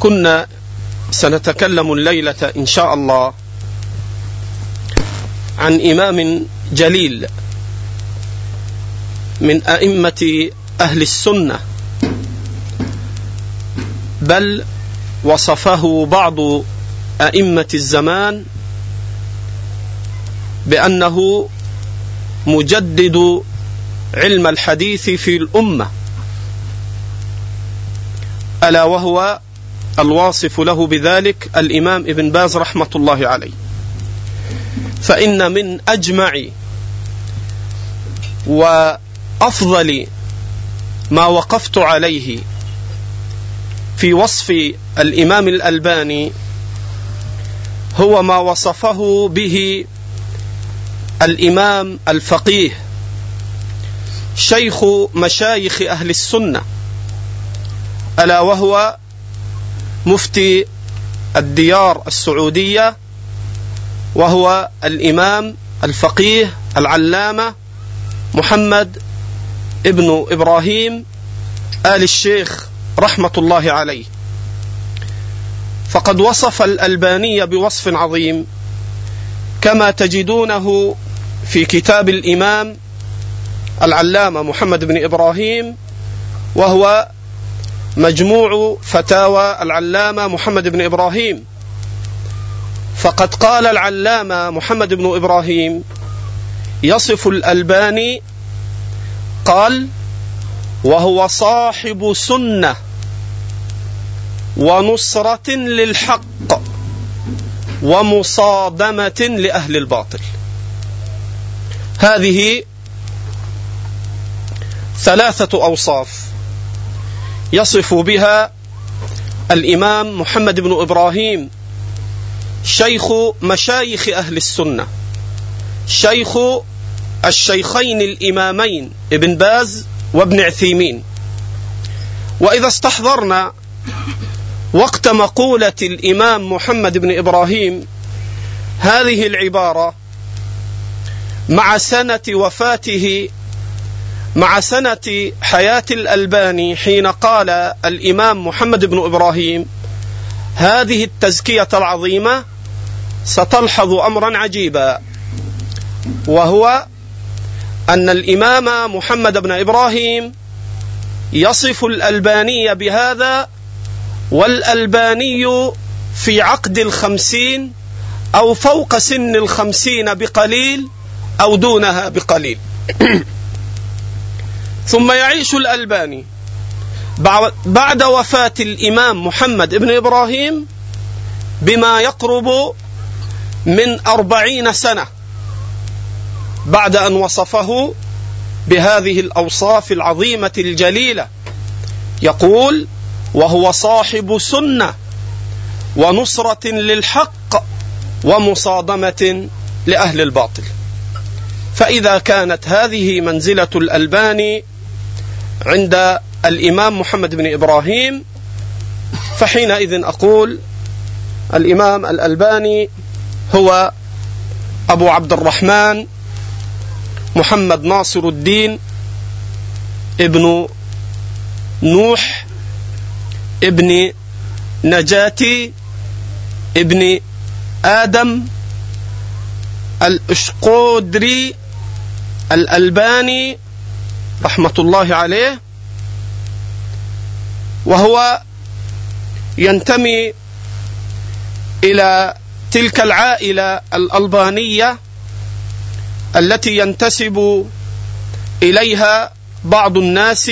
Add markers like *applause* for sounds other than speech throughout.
كنا سنتكلم الليلة إن شاء الله عن إمام جليل من أئمة أهل السنة بل وصفه بعض أئمة الزمان بأنه مجدد علم الحديث في الأمة ألا وهو الواصف له بذلك الإمام ابن باز رحمة الله عليه. فإن من أجمع وأفضل ما وقفت عليه في وصف الإمام الألباني هو ما وصفه به الإمام الفقيه شيخ مشايخ أهل السنة ألا وهو مفتي الديار السعودية وهو الإمام الفقيه العلامة محمد ابن إبراهيم آل الشيخ رحمة الله عليه. فقد وصف الألباني بوصف عظيم كما تجدونه في كتاب الإمام العلامة محمد بن إبراهيم وهو مجموع فتاوى العلامة محمد بن إبراهيم. فقد قال العلامة محمد بن إبراهيم يصف الألباني قال وهو صاحب سنة ونصرة للحق ومصادمة لأهل الباطل. هذه ثلاثة أوصاف. يصف بها الإمام محمد بن إبراهيم شيخ مشايخ أهل السنة شيخ الشيخين الإمامين ابن باز وابن عثيمين. وإذا استحضرنا وقت مقولة الإمام محمد بن إبراهيم هذه العبارة مع سنة وفاته مع سنة حياة الألباني حين قال الإمام محمد بن إبراهيم هذه التزكية العظيمة ستلحظ أمرا عجيبا وهو أن الإمام محمد بن إبراهيم يصف الألباني بهذا والألباني في عقد الخمسين أو فوق سن الخمسين بقليل أو دونها بقليل. *clears throat* ثم يعيش الألباني. بعد وفاة الإمام محمد بن إبراهيم بما يقرب من أربعين سنة. بعد أن وصفه بهذه الأوصاف العظيمة الجليلة. يقول وهو صاحب سنة ونصرة للحق ومصادمة لأهل الباطل فإذا كانت هذه منزلة الألباني عند الإمام محمد بن إبراهيم فحينئذ أقول الإمام الألباني هو أبو عبد الرحمن محمد ناصر الدين ابن نوح ابن نجاتي ابن آدم الإشقودري الألباني رحمة الله عليه وهو ينتمي إلى تلك العائلة الألبانية التي ينتسب إليها بعض الناس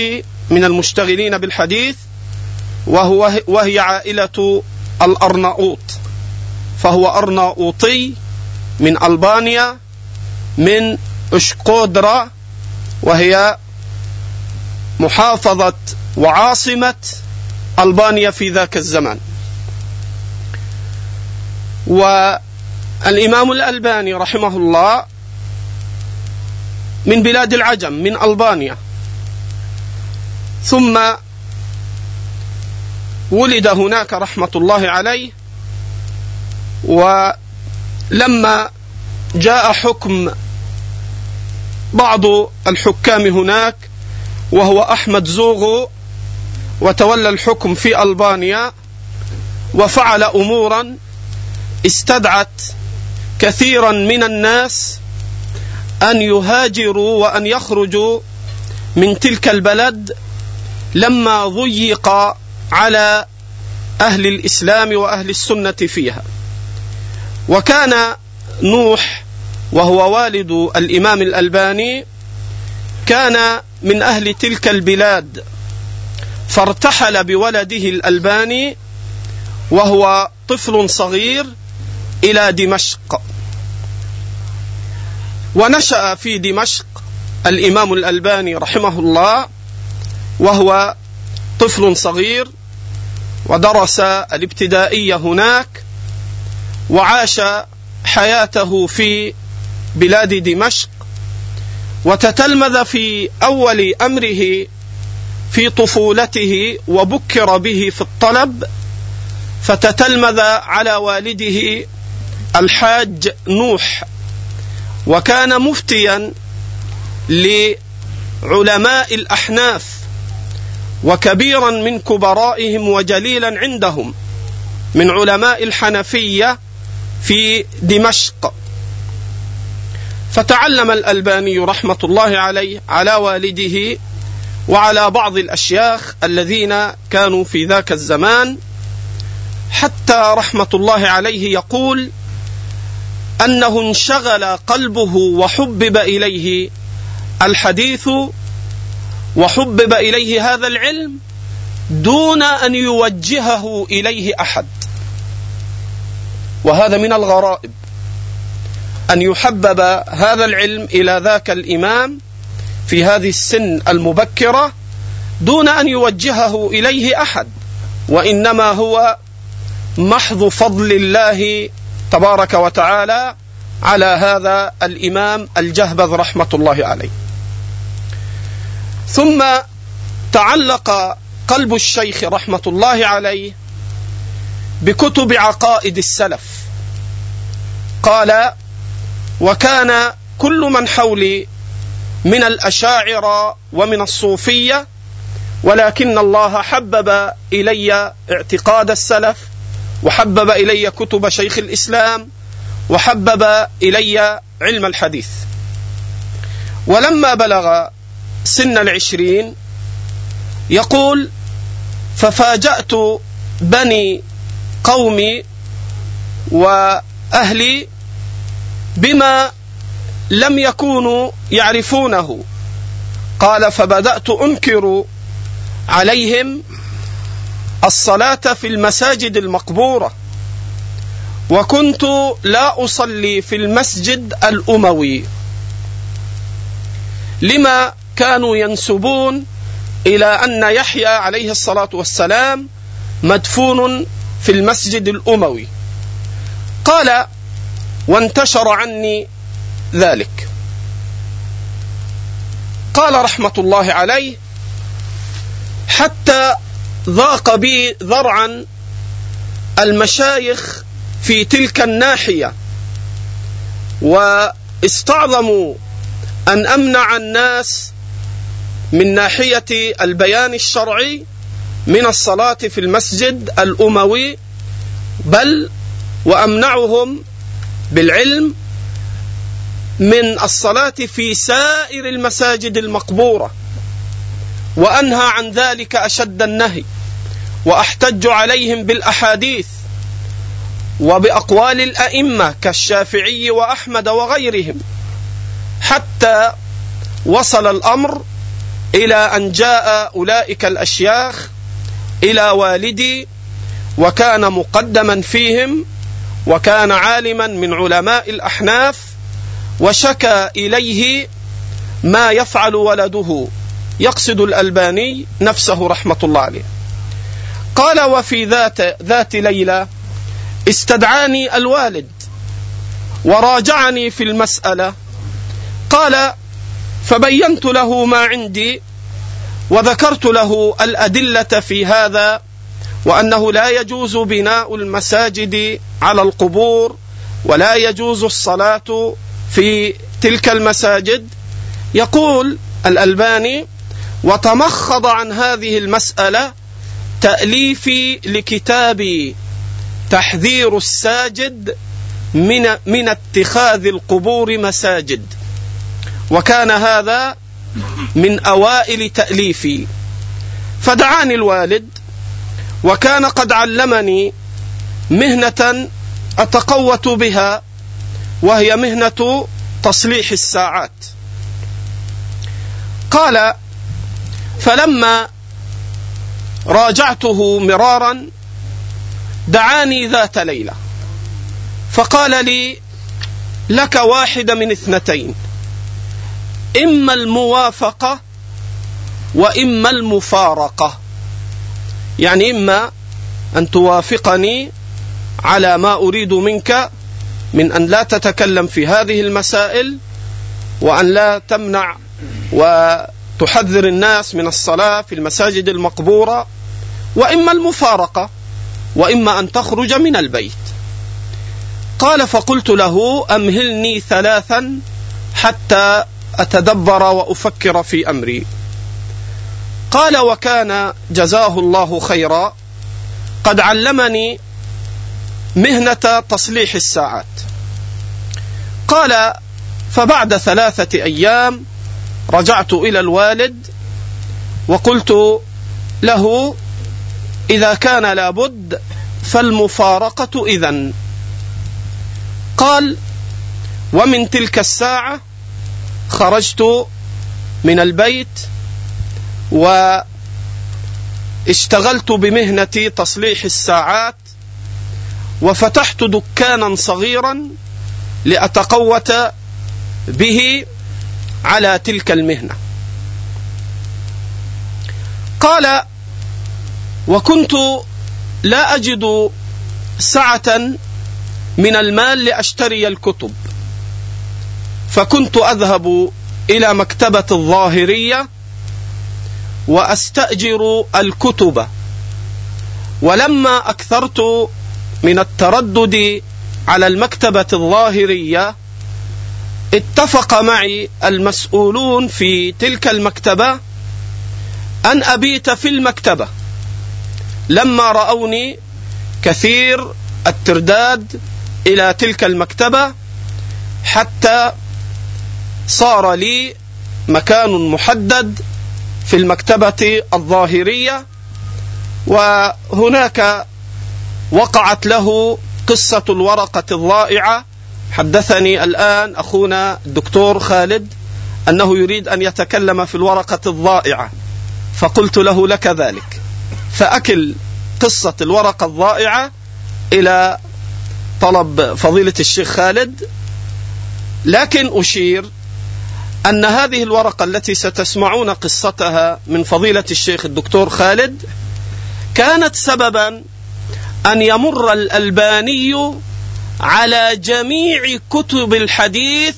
من المشتغلين بالحديث وهو وهي عائلة الأرناؤوط. فهو أرناؤوطي من ألبانيا من أشقودرا وهي محافظة وعاصمة ألبانيا في ذاك الزمان. والإمام الألباني رحمه الله من بلاد العجم من ألبانيا. ثم ولد هناك رحمة الله عليه ولما جاء حكم بعض الحكام هناك وهو أحمد زوغو وتولى الحكم في ألبانيا وفعل أمورا استدعت كثيرا من الناس أن يهاجروا وأن يخرجوا من تلك البلد لما ضيق على أهل الإسلام وأهل السنة فيها. وكان نوح وهو والد الإمام الألباني كان من أهل تلك البلاد فارتحل بولده الألباني وهو طفل صغير إلى دمشق. ونشأ في دمشق الإمام الألباني رحمه الله وهو طفل صغير ودرس الابتدائية هناك وعاش حياته في بلاد دمشق. وتتلمذ في أول أمره في طفولته وبكر به في الطلب فتتلمذ على والده الحاج نوح وكان مفتيا لعلماء الأحناف وكبيرا من كبرائهم وجليلا عندهم من علماء الحنفية في دمشق. فتعلم الألباني رحمة الله عليه على والده وعلى بعض الأشياخ الذين كانوا في ذاك الزمان حتى رحمة الله عليه يقول أنه انشغل قلبه وحبب إليه الحديث وحبب إليه هذا العلم دون أن يوجهه إليه أحد. وهذا من الغرائب. أن يحبب هذا العلم إلى ذاك الإمام في هذه السن المبكرة دون أن يوجهه إليه أحد وإنما هو محض فضل الله تبارك وتعالى على هذا الإمام الجهبذ رحمة الله عليه. ثم تعلق قلب الشيخ رحمة الله عليه بكتب عقائد السلف. قال وكان كل من حولي من الأشاعرة ومن الصوفية ولكن الله حبب إلي اعتقاد السلف وحبب إلي كتب شيخ الإسلام وحبب إلي علم الحديث. ولما بلغ سن العشرين يقول ففاجأت بني قومي وأهلي بما لم يكونوا يعرفونه. قال فبدأت أنكر عليهم الصلاة في المساجد المقبورة وكنت لا أصلي في المسجد الأموي. لما كانوا ينسبون إلى أن يحيى عليه الصلاة والسلام مدفون في المسجد الأموي. قال وانتشر عني ذلك. قال رحمة الله عليه حتى ضاق بي ذرعا المشايخ في تلك الناحية واستعظموا أن أمنع الناس من ناحية البيان الشرعي من الصلاة في المسجد الأموي بل وأمنعهم بالعلم من الصلاة في سائر المساجد المقبورة وأنهى عن ذلك أشد النهي وأحتج عليهم بالأحاديث وبأقوال الأئمة كالشافعي وأحمد وغيرهم حتى وصل الأمر إلى أن جاء أولئك الأشياخ إلى والدي وكان مقدما فيهم وكان عالما من علماء الأحناف وشكى إليه ما يفعل ولده. يقصد الألباني نفسه رحمة الله عليه. قال وفي ذات ذات ليلة استدعاني الوالد وراجعني في المسألة. قال فبينت له ما عندي وذكرت له الأدلة في هذا وأنه لا يجوز بناء المساجد على القبور ولا يجوز الصلاة في تلك المساجد. يقول الألباني وتمخض عن هذه المسألة تأليفي لكتاب تحذير الساجد من من اتخاذ القبور مساجد. وكان هذا من أوائل تأليفي. فدعاني الوالد وكان قد علمني مهنة أتقوت بها وهي مهنة تصليح الساعات. قال فلما راجعته مرارا دعاني ذات ليلة. فقال لي لك واحدة من اثنتين إما الموافقة وإما المفارقة. يعني إما أن توافقني على ما أريد منك من أن لا تتكلم في هذه المسائل وأن لا تمنع وتحذر الناس من الصلاة في المساجد المقبورة وإما المفارقة وإما أن تخرج من البيت. قال فقلت له أمهلني ثلاثا حتى أتدبر وأفكر في أمري. قال وكان جزاه الله خيرا. قد علمني مهنة تصليح الساعات. قال فبعد ثلاثة أيام رجعت إلى الوالد وقلت له إذا كان لابد فالمفارقة إذن. قال ومن تلك الساعة خرجت من البيت واشتغلت بمهنه تصليح الساعات وفتحت دكانا صغيرا لأتقوت به على تلك المهنة. قال وكنت لا أجد سعه من المال لأشتري الكتب فكنت أذهب إلى مكتبة الظاهرية وأستأجر الكتب. ولما أكثرت من التردد على المكتبة الظاهرية اتفق معي المسؤولون في تلك المكتبة أن أبيت في المكتبة. لما رأوني كثير الترداد إلى تلك المكتبة حتى صار لي مكان محدد في المكتبة الظاهرية وهناك وقعت له قصة الورقة الضائعة. حدثني الآن أخونا الدكتور خالد أنه يريد أن يتكلم في الورقة الضائعة. فقلت له لك ذلك. فأكل قصة الورقة الضائعة إلى طلب فضيلة الشيخ خالد لكن أشير أن هذه الورقة التي ستسمعون قصتها من فضيلة الشيخ الدكتور خالد كانت سببا أن يمر الألباني على جميع كتب الحديث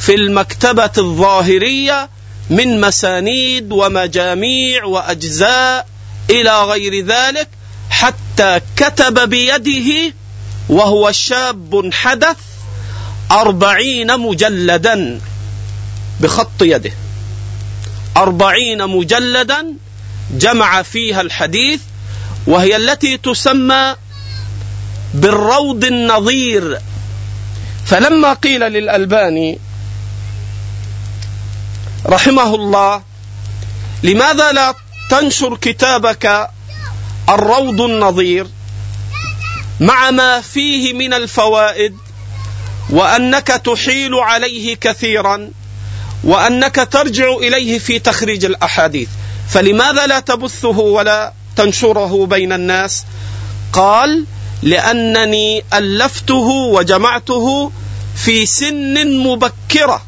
في المكتبة الظاهرية من مسانيد ومجاميع وأجزاء إلى غير ذلك حتى كتب بيده وهو شاب حدث أربعين مجلدا. بخط يده. أربعين مجلدا جمع فيها الحديث وهي التي تسمى بالروض النظير. فلما قيل للألباني رحمه الله لماذا لا تنشر كتابك الروض النظير؟ مع ما فيه من الفوائد وأنك تحيل عليه كثيرا. وأنك ترجع إليه في تخريج الأحاديث. فلماذا لا تبثه ولا تنشره بين الناس؟ قال لأنني ألفته وجمعته في سن مبكرة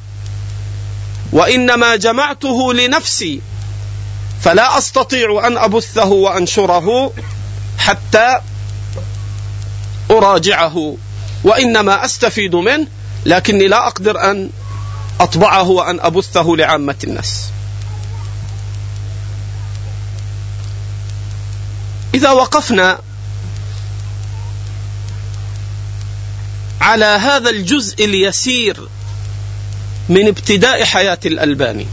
وإنما جمعته لنفسي فلا أستطيع أن أبثه وأنشره حتى أراجعه وإنما أستفيد منه لكني لا أقدر أن أطبعه وأن أبثه لعامة الناس. إذا وقفنا على هذا الجزء اليسير من ابتداء حياة الألباني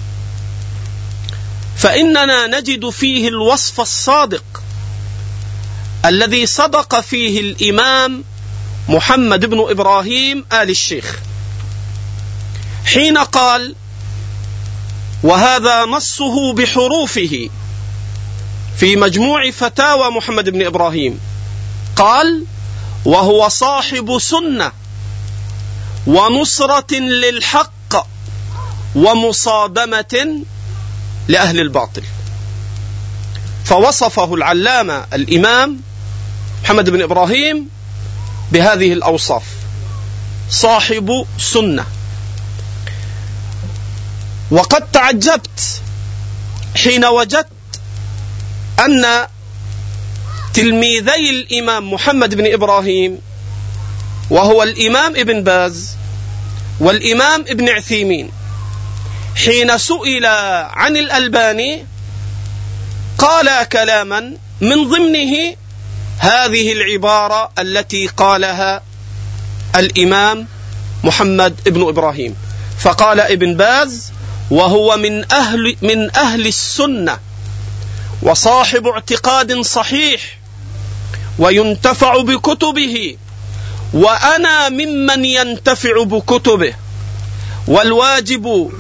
فإننا نجد فيه الوصف الصادق الذي صدق فيه الإمام محمد بن إبراهيم آل الشيخ حين قال وهذا نصه بحروفه في مجموع فتاوى محمد بن إبراهيم. قال وهو صاحب سنة ونصرة للحق ومصادمة لأهل الباطل. فوصفه العلامة الإمام محمد بن إبراهيم بهذه الأوصاف صاحب سنة. وقد تعجبت حين وجدت أن تلميذي الإمام محمد بن إبراهيم وهو الإمام ابن باز والإمام ابن عثيمين حين سئل عن الألباني قال كلاما من ضمنه هذه العبارة التي قالها الإمام محمد بن إبراهيم. فقال ابن باز وهو من أهل من أهل السنة. وصاحب اعتقاد صحيح. وينتفع بكتبه. وأنا ممن ينتفع بكتبه. والواجب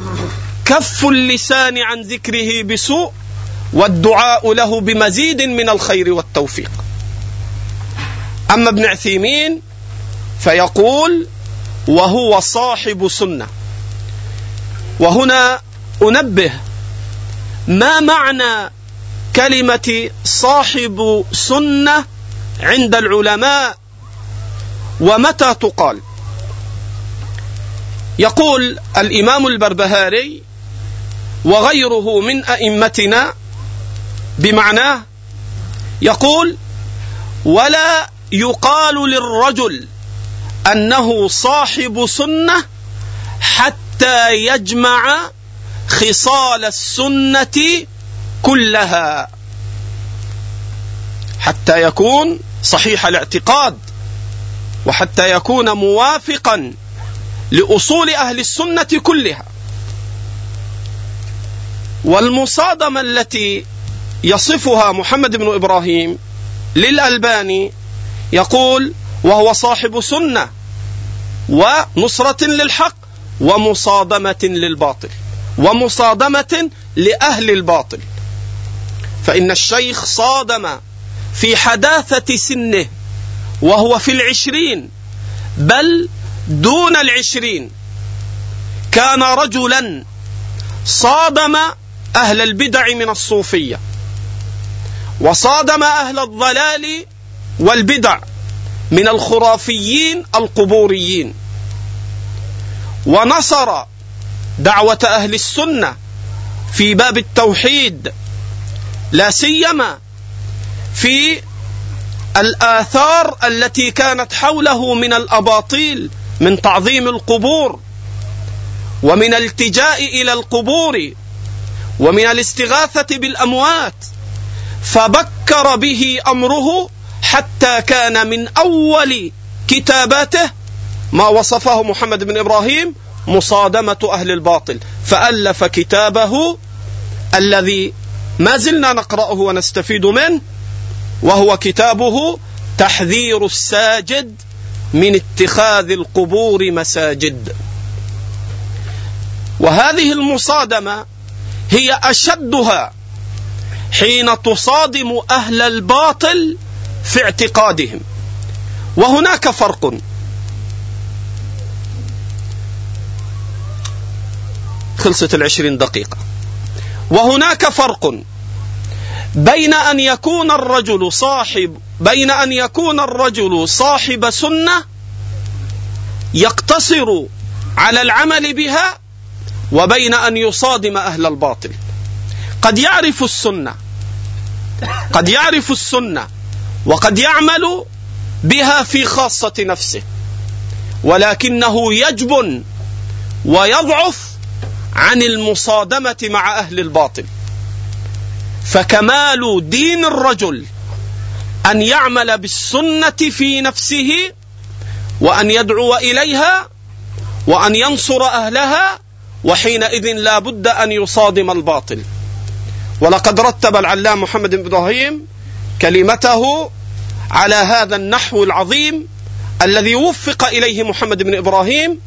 كف اللسان عن ذكره بسوء. والدعاء له بمزيد من الخير والتوفيق. أما ابن عثيمين فيقول وهو صاحب سنة. وهنا أنبه ما معنى كلمة صاحب سنة عند العلماء ومتى تقال. يقول الإمام البربهاري وغيره من أئمتنا بمعناه يقول ولا يقال للرجل أنه صاحب سنة حتى يجمع خصال السنة كلها. حتى يكون صحيح الاعتقاد وحتى يكون موافقا لأصول أهل السنة كلها. والمصادمة التي يصفها محمد بن إبراهيم للألباني يقول وهو صاحب سنة ونصرة للحق ومصادمة للباطل ومصادمة لأهل الباطل. فإن الشيخ صادم في حداثة سنه وهو في العشرين بل دون العشرين كان رجلا صادم أهل البدع من الصوفية وصادم أهل الضلال والبدع من الخرافيين القبوريين. ونصر دعوة أهل السنة في باب التوحيد لا سيما في الآثار التي كانت حوله من الأباطيل من تعظيم القبور ومن الالتجاء إلى القبور ومن الاستغاثة بالأموات فبكر به أمره حتى كان من أول كتاباته ما وصفه محمد بن إبراهيم مصادمة أهل الباطل فألف كتابه الذي ما زلنا نقرأه ونستفيد منه وهو كتابه تحذير الساجد من اتخاذ القبور مساجد. وهذه المصادمة هي أشدها حين تصادم أهل الباطل في اعتقادهم. وهناك فرق خلصت العشرين دقيقة. وهناك فرق بين أن يكون الرجل صاحب بين أن يكون الرجل صاحب سنة يقتصر على العمل بها وبين أن يصادم أهل الباطل. قد يعرف السنة قد يعرف السنة وقد يعمل بها في خاصة نفسه ولكنه يجبن ويضعف عن المصادمة مع أهل الباطل. فكمال دين الرجل أن يعمل بالسنة في نفسه وأن يدعو إليها وأن ينصر أهلها وحينئذ لا بد أن يصادم الباطل. ولقد رتب العلام محمد بن إبراهيم كلمته على هذا النحو العظيم الذي وفق إليه محمد بن إبراهيم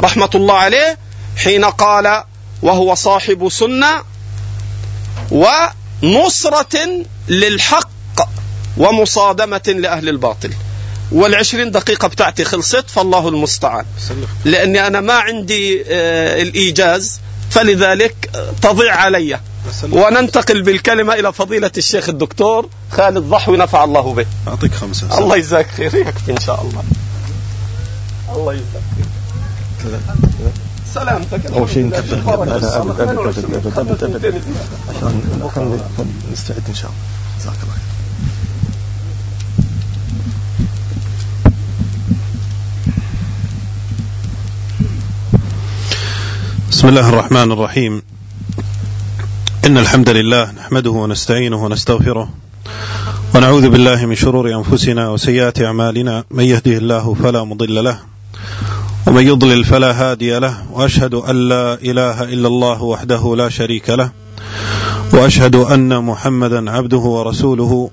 رحمة الله عليه حين قال وهو صاحب سنة ونصرة للحق ومصادمة لأهل الباطل. والعشرين دقيقة بتاعتي خلصت فالله المستعان. لأني أنا ما عندي آه، الإيجاز فلذلك تضيع علي. وننتقل بالكلمة إلى فضيلة الشيخ الدكتور خالد ضحوي نفع الله به. أعطيك خمسة. الله يجزاك خير يكفي إن شاء الله. الله يجزاك خير. سلامتك أول شيء عشان نستعد إن شاء الله. جزاك الله خير. بسم الله الرحمن الرحيم. إن الحمد لله نحمده ونستعينه ونستغفره ونعوذ بالله من شرور أنفسنا وسيئات أعمالنا. من يهده الله فلا مضل له ومن يضلل فلا هادي له وأشهد أن لا إله إلا الله وحده لا شريك له وأشهد أن محمدا عبده ورسوله.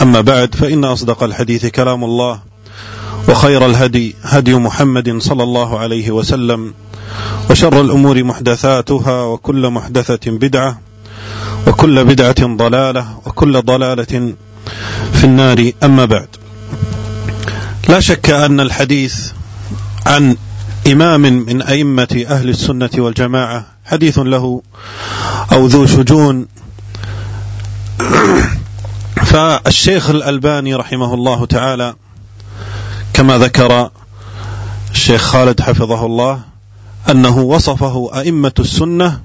أما بعد فإن أصدق الحديث كلام الله وخير الهدي هدي محمد صلى الله عليه وسلم وشر الأمور محدثاتها وكل محدثة بدعة وكل بدعة ضلالة وكل ضلالة في النار. أما بعد لا شك أن الحديث عن إمام من أئمة أهل السنة والجماعة حديث له أو ذو شجون. فالشيخ الألباني رحمه الله تعالى كما ذكر الشيخ خالد حفظه الله أنه وصفه أئمة السنة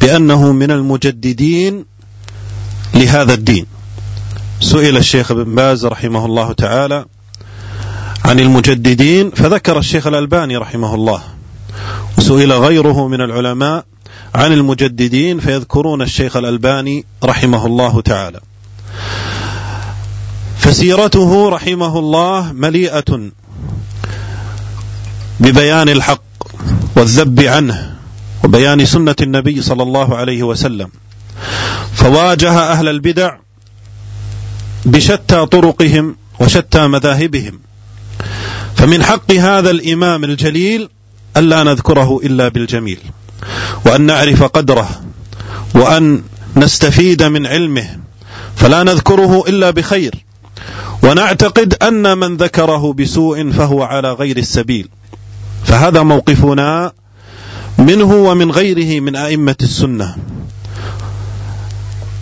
بأنه من المجددين لهذا الدين. سئل الشيخ ابن باز رحمه الله تعالى عن المجددين فذكر الشيخ الألباني رحمه الله. وسئل غيره من العلماء عن المجددين فيذكرون الشيخ الألباني رحمه الله تعالى. فسيرته رحمه الله مليئة ببيان الحق والذب عنه وبيان سنة النبي صلى الله عليه وسلم. فواجه أهل البدع بشتى طرقهم وشتى مذاهبهم. فمن حق هذا الإمام الجليل ألا نذكره إلا بالجميل وأن نعرف قدره وأن نستفيد من علمه فلا نذكره إلا بخير ونعتقد أن من ذكره بسوء فهو على غير السبيل. فهذا موقفنا منه ومن غيره من أئمة السنة.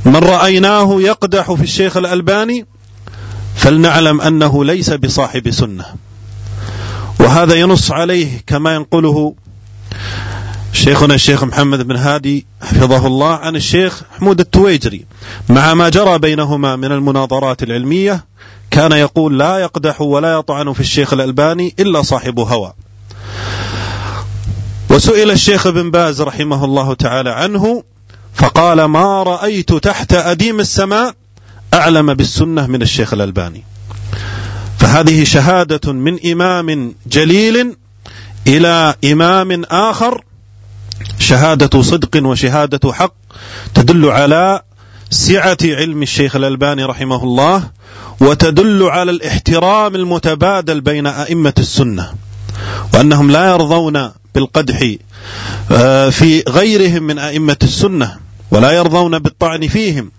من رأيناه يقدح في الشيخ الألباني فلنعلم أنه ليس بصاحب سنة. وهذا ينص عليه كما ينقله شيخنا الشيخ محمد بن هادي حفظه الله عن الشيخ حمود التويجري. مع ما جرى بينهما من المناظرات العلمية كان يقول لا يقدح ولا يطعن في الشيخ الألباني إلا صاحب هوى. وسئل الشيخ ابن باز رحمه الله تعالى عنه فقال ما رأيت تحت أديم السماء أعلم بالسنة من الشيخ الألباني. فهذه شهادة من إمام جليل إلى إمام آخر شهادة صدق وشهادة حق تدل على سعة علم الشيخ الألباني رحمه الله وتدل على الاحترام المتبادل بين أئمة السنة وأنهم لا يرضون بالقدح آه، في غيرهم من أئمة السنة ولا يرضون بالطعن فيهم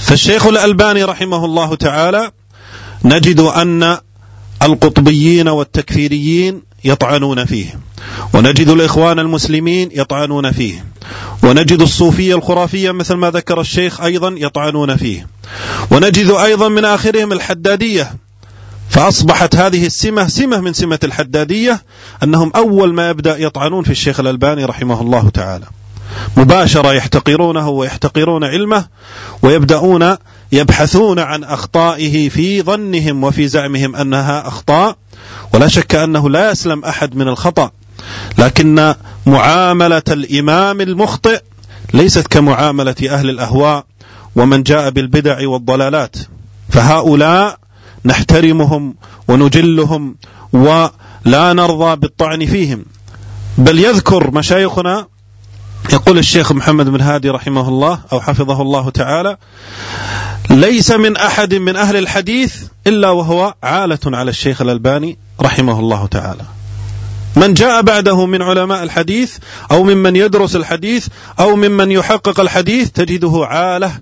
فالشيخ الألباني رحمه الله تعالى نجد أن القطبيين والتكفيريين يطعنون فيه ونجد الإخوان المسلمين يطعنون فيه ونجد الصوفية الخرافية مثل ما ذكر الشيخ أيضا يطعنون فيه ونجد أيضا من آخرهم الحدادية فأصبحت هذه السمة سمة من سمة الحدادية أنهم أول ما يبدأ يطعنون في الشيخ الألباني رحمه الله تعالى. مباشرة يحتقرونه ويحتقرون علمه ويبدأون يبحثون عن أخطائه في ظنهم وفي زعمهم أنها أخطاء. ولا شك أنه لا يسلم أحد من الخطأ. لكن معاملة الإمام المخطئ ليست كمعاملة أهل الأهواء ومن جاء بالبدع والضلالات. فهؤلاء نحترمهم ونجلهم ولا نرضى بالطعن فيهم. بل يذكر مشايخنا يقول الشيخ محمد بن هادي رحمه الله أو حفظه الله تعالى ليس من أحد من أهل الحديث إلا وهو عالة على الشيخ الألباني رحمه الله تعالى. من جاء بعده من علماء الحديث أو ممن يدرس الحديث أو ممن يحقق الحديث تجده عالة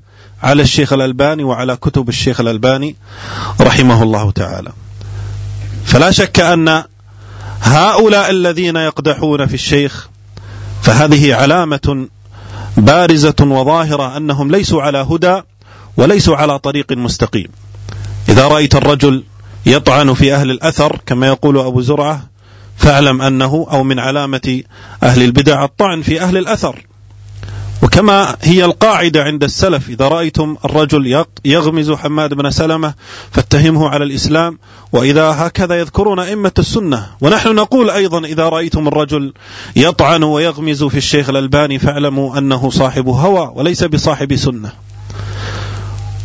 على الشيخ الألباني وعلى كتب الشيخ الألباني رحمه الله تعالى. فلا شك أن هؤلاء الذين يقدحون في الشيخ فهذه علامة بارزة وظاهرة أنهم ليسوا على هدى وليسوا على طريق مستقيم. إذا رأيت الرجل يطعن في أهل الأثر كما يقول أبو زرعة فاعلم أنه أو من علامة أهل البدع الطعن في أهل الأثر. وكما هي القاعدة عند السلف. إذا رأيتم الرجل يغمز حماد بن سلمة فاتهمه على الإسلام وإذا هكذا يذكرون أئمة السنة. ونحن نقول أيضا إذا رأيتم الرجل يطعن ويغمز في الشيخ الألباني فاعلموا أنه صاحب هوى وليس بصاحب سنة.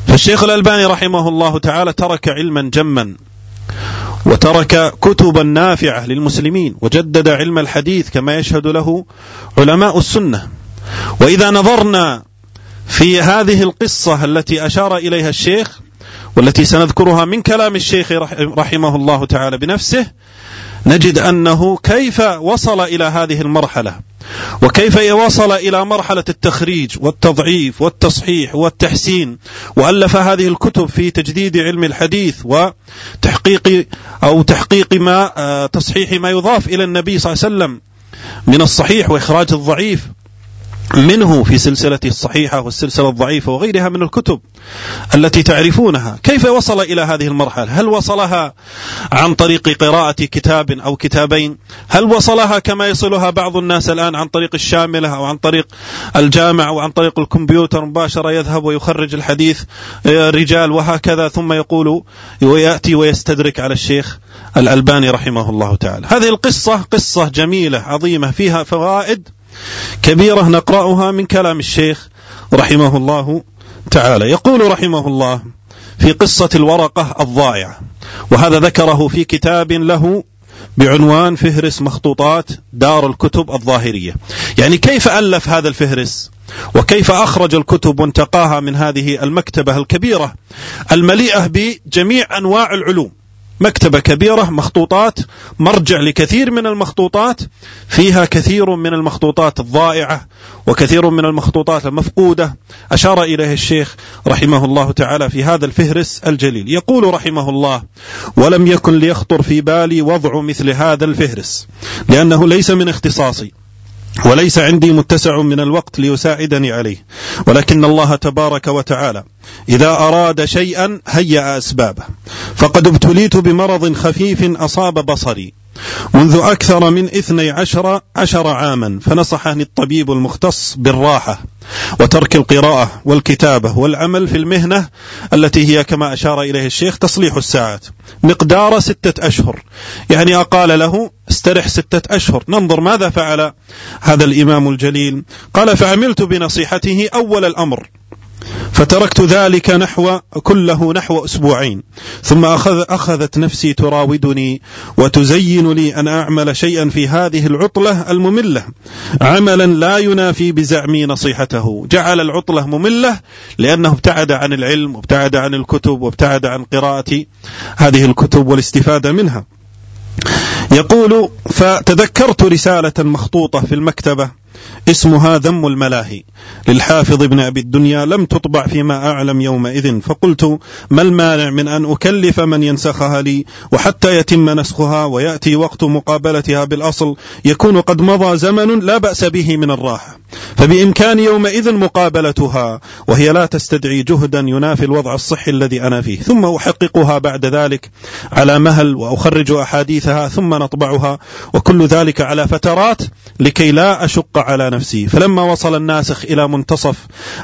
فالشيخ الألباني رحمه الله تعالى ترك علما جما وترك كتبا نافعة للمسلمين وجدد علم الحديث كما يشهد له علماء السنة. وإذا نظرنا في هذه القصة التي أشار إليها الشيخ والتي سنذكرها من كلام الشيخ رحمه الله تعالى بنفسه نجد أنه كيف وصل إلى هذه المرحلة وكيف وصل إلى مرحلة التخريج والتضعيف والتصحيح والتحسين وألف هذه الكتب في تجديد علم الحديث وتحقيق أو تحقيق ما آه، تصحيح ما يضاف إلى النبي صلى الله عليه وسلم من الصحيح وإخراج الضعيف. منه في سلسلته الصحيحة والسلسلة الضعيفة وغيرها من الكتب التي تعرفونها. كيف وصل إلى هذه المرحلة؟ هل وصلها عن طريق قراءة كتاب أو كتابين؟ هل وصلها كما يصلها بعض الناس الآن عن طريق الشاملة أو عن طريق الجامع أو عن طريق الكمبيوتر مباشرة يذهب ويخرج الحديث آه، رجال وهكذا ثم يقول ويأتي ويستدرك على الشيخ الألباني رحمه الله تعالى. هذه القصة قصة جميلة عظيمة فيها فوائد كبيرة نقرأها من كلام الشيخ رحمه الله تعالى. يقول رحمه الله في قصة الورقة الضائعة وهذا ذكره في كتاب له بعنوان فهرس مخطوطات دار الكتب الظاهرية. يعني كيف ألف هذا الفهرس؟ وكيف أخرج الكتب وانتقاها من هذه المكتبة الكبيرة المليئة بجميع أنواع العلوم؟ مكتبة كبيرة مخطوطات مرجع لكثير من المخطوطات فيها كثير من المخطوطات الضائعة وكثير من المخطوطات المفقودة. أشار إليه الشيخ رحمه الله تعالى في هذا الفهرس الجليل. يقول رحمه الله ولم يكن ليخطر في بالي وضع مثل هذا الفهرس لأنه ليس من اختصاصي. وليس عندي متسع من الوقت ليساعدني عليه. ولكن الله تبارك وتعالى إذا أراد شيئا هيأ أسبابه. فقد ابتليت بمرض خفيف أصاب بصري. منذ أكثر من اثني عشر, عشر عاما فنصحني الطبيب المختص بالراحة وترك القراءة والكتابة والعمل في المهنة التي هي كما أشار إليه الشيخ تصليح الساعات. مقدار ستة أشهر. يعني أقال له استرح ستة أشهر. ننظر ماذا فعل هذا الإمام الجليل. قال فعملت بنصيحته أول الأمر. فتركت ذلك نحو كله نحو أسبوعين ثم أخذ أخذت نفسي تراودني وتزين لي أن أعمل شيئا في هذه العطلة المملة عملا لا ينافي بزعمي نصيحته. جعل العطلة مملة لأنه ابتعد عن العلم وابتعد عن الكتب وابتعد عن قراءة هذه الكتب والاستفادة منها. يقول فتذكرت رسالة مخطوطة في المكتبة اسمها ذم الملاهي. للحافظ ابن أبي الدنيا لم تطبع فيما أعلم يومئذ. فقلت ما المانع من أن أكلف من ينسخها لي وحتى يتم نسخها ويأتي وقت مقابلتها بالأصل يكون قد مضى زمن لا بأس به من الراحة. فبإمكان يومئذ مقابلتها وهي لا تستدعي جهدا ينافي الوضع الصحي الذي أنا فيه. ثم أحققها بعد ذلك على مهل وأخرج أحاديثها ثم نطبعها وكل ذلك على فترات لكي لا أشق على نفسي. فلما وصل الناسخ إلى منتصف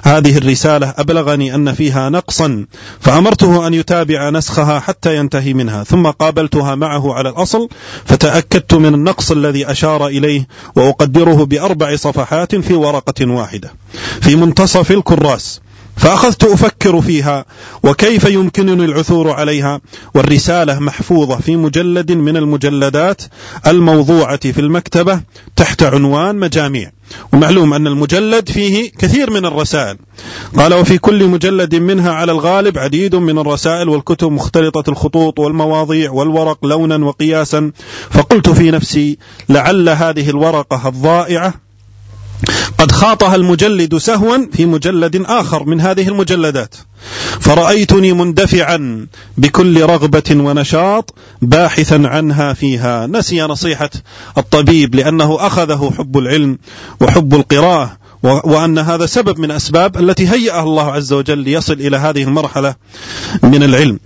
هذه الرسالة أبلغني أن فيها نقصا فأمرته أن يتابع نسخها حتى ينتهي منها. ثم قابلتها معه على الأصل فتأكدت من النقص الذي أشار إليه وأقدره بأربع صفحات في ورقة واحدة. في منتصف الكراس فأخذت أفكر فيها وكيف يمكنني العثور عليها والرسالة محفوظة في مجلد من المجلدات الموضوعة في المكتبة تحت عنوان مجاميع. ومعلوم أن المجلد فيه كثير من الرسائل. قال وفي كل مجلد منها على الغالب عديد من الرسائل والكتب مختلطة الخطوط والمواضيع والورق لونا وقياسا. فقلت في نفسي لعل هذه الورقة الضائعة قد خاطها المجلد سهوا في مجلد آخر من هذه المجلدات. فرأيتني مندفعا بكل رغبة ونشاط باحثا عنها فيها. نسي نصيحة الطبيب لأنه أخذه حب العلم وحب القراءة وأن هذا سبب من أسباب التي هيأها الله عز وجل ليصل إلى هذه المرحلة من العلم.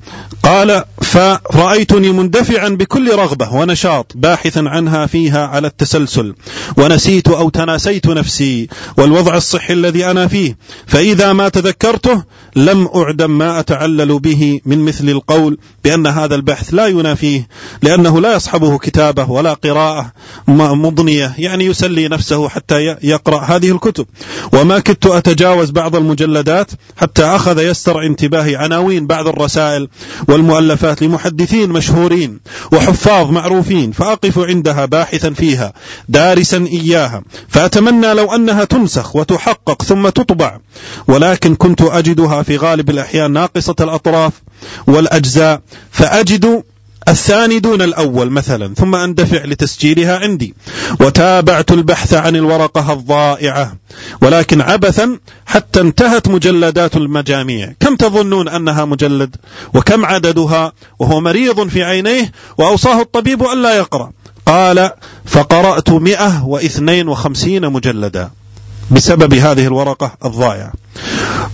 قال فرأيتني مندفعا بكل رغبة ونشاط باحثا عنها فيها على التسلسل ونسيت أو تناسيت نفسي والوضع الصحي الذي أنا فيه فإذا ما تذكرته لم أعدم ما أتعلل به من مثل القول بأن هذا البحث لا ينافيه لأنه لا يصحبه كتابة ولا قراءة مضنية يعني يسلي نفسه حتى يقرأ هذه الكتب. وما كدت أتجاوز بعض المجلدات حتى أخذ يستر انتباهي عناوين بعض الرسائل والمؤلفات لمحدثين مشهورين وحفاظ معروفين فأقف عندها باحثا فيها دارسا إياها. فأتمنى لو أنها تنسخ وتحقق ثم تطبع. ولكن كنت أجدها في غالب الأحيان ناقصة الأطراف والأجزاء فأجد الثاني دون الأول مثلا ثم أندفع لتسجيلها عندي. وتابعت البحث عن الورقة الضائعة ولكن عبثا حتى انتهت مجلدات المجاميع. كم تظنون أنها مجلد؟ وكم عددها؟ وهو مريض في عينيه وأوصاه الطبيب ألا يقرأ. قال فقرأت مئة واثنين وخمسين مجلدا بسبب هذه الورقة الضائعة.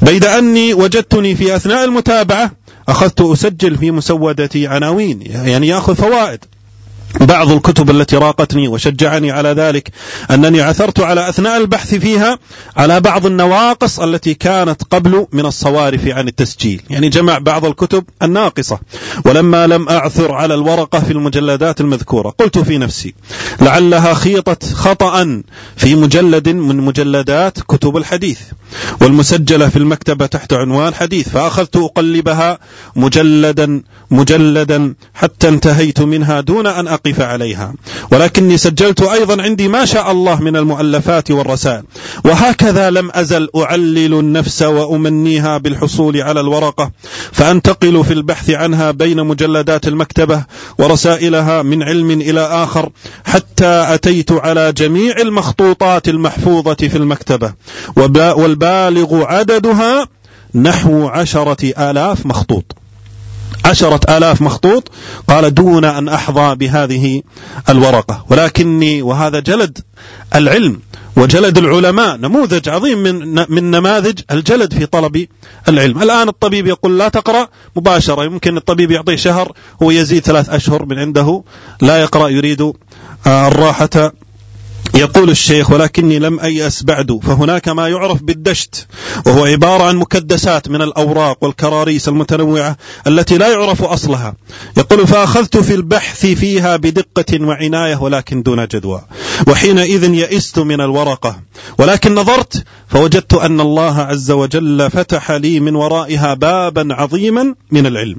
بيد أني وجدتني في أثناء المتابعة أخذت أسجل في مسودتي عناوين يعني يأخذ فوائد. بعض الكتب التي راقتني وشجعني على ذلك أنني عثرت على أثناء البحث فيها على بعض النواقص التي كانت قبل من الصوارف عن التسجيل. يعني جمع بعض الكتب الناقصة. ولما لم أعثر على الورقة في المجلدات المذكورة قلت في نفسي لعلها خيطت خطأ في مجلد من مجلدات كتب الحديث. والمسجلة في المكتبة تحت عنوان حديث فأخذت أقلبها مجلدا مجلدا حتى انتهيت منها دون أن أقف عليها. ولكني سجلت أيضا عندي ما شاء الله من المؤلفات والرسائل. وهكذا لم أزل أعلل النفس وأمنيها بالحصول على الورقة. فأنتقل في البحث عنها بين مجلدات المكتبة ورسائلها من علم إلى آخر حتى أتيت على جميع المخطوطات المحفوظة في المكتبة. والبالغ عددها نحو عشرة آلاف مخطوط. عشرة آلاف مخطوط قال دون أن أحظى بهذه الورقة. ولكني وهذا جلد العلم وجلد العلماء نموذج عظيم من من نماذج الجلد في طلب العلم. الآن الطبيب يقول لا تقرأ مباشرة يمكن الطبيب يعطيه شهر هو يزيد ثلاث أشهر من عنده لا يقرأ يريد الراحة يقول الشيخ ولكني لم أيأس بعد فهناك ما يعرف بالدشت وهو عبارة عن مكدسات من الأوراق والكراريس المتنوعة التي لا يعرف أصلها. يقول فأخذت في البحث فيها بدقة وعناية ولكن دون جدوى. وحينئذ يئست من الورقة. ولكن نظرت فوجدت أن الله عز وجل فتح لي من ورائها بابا عظيما من العلم.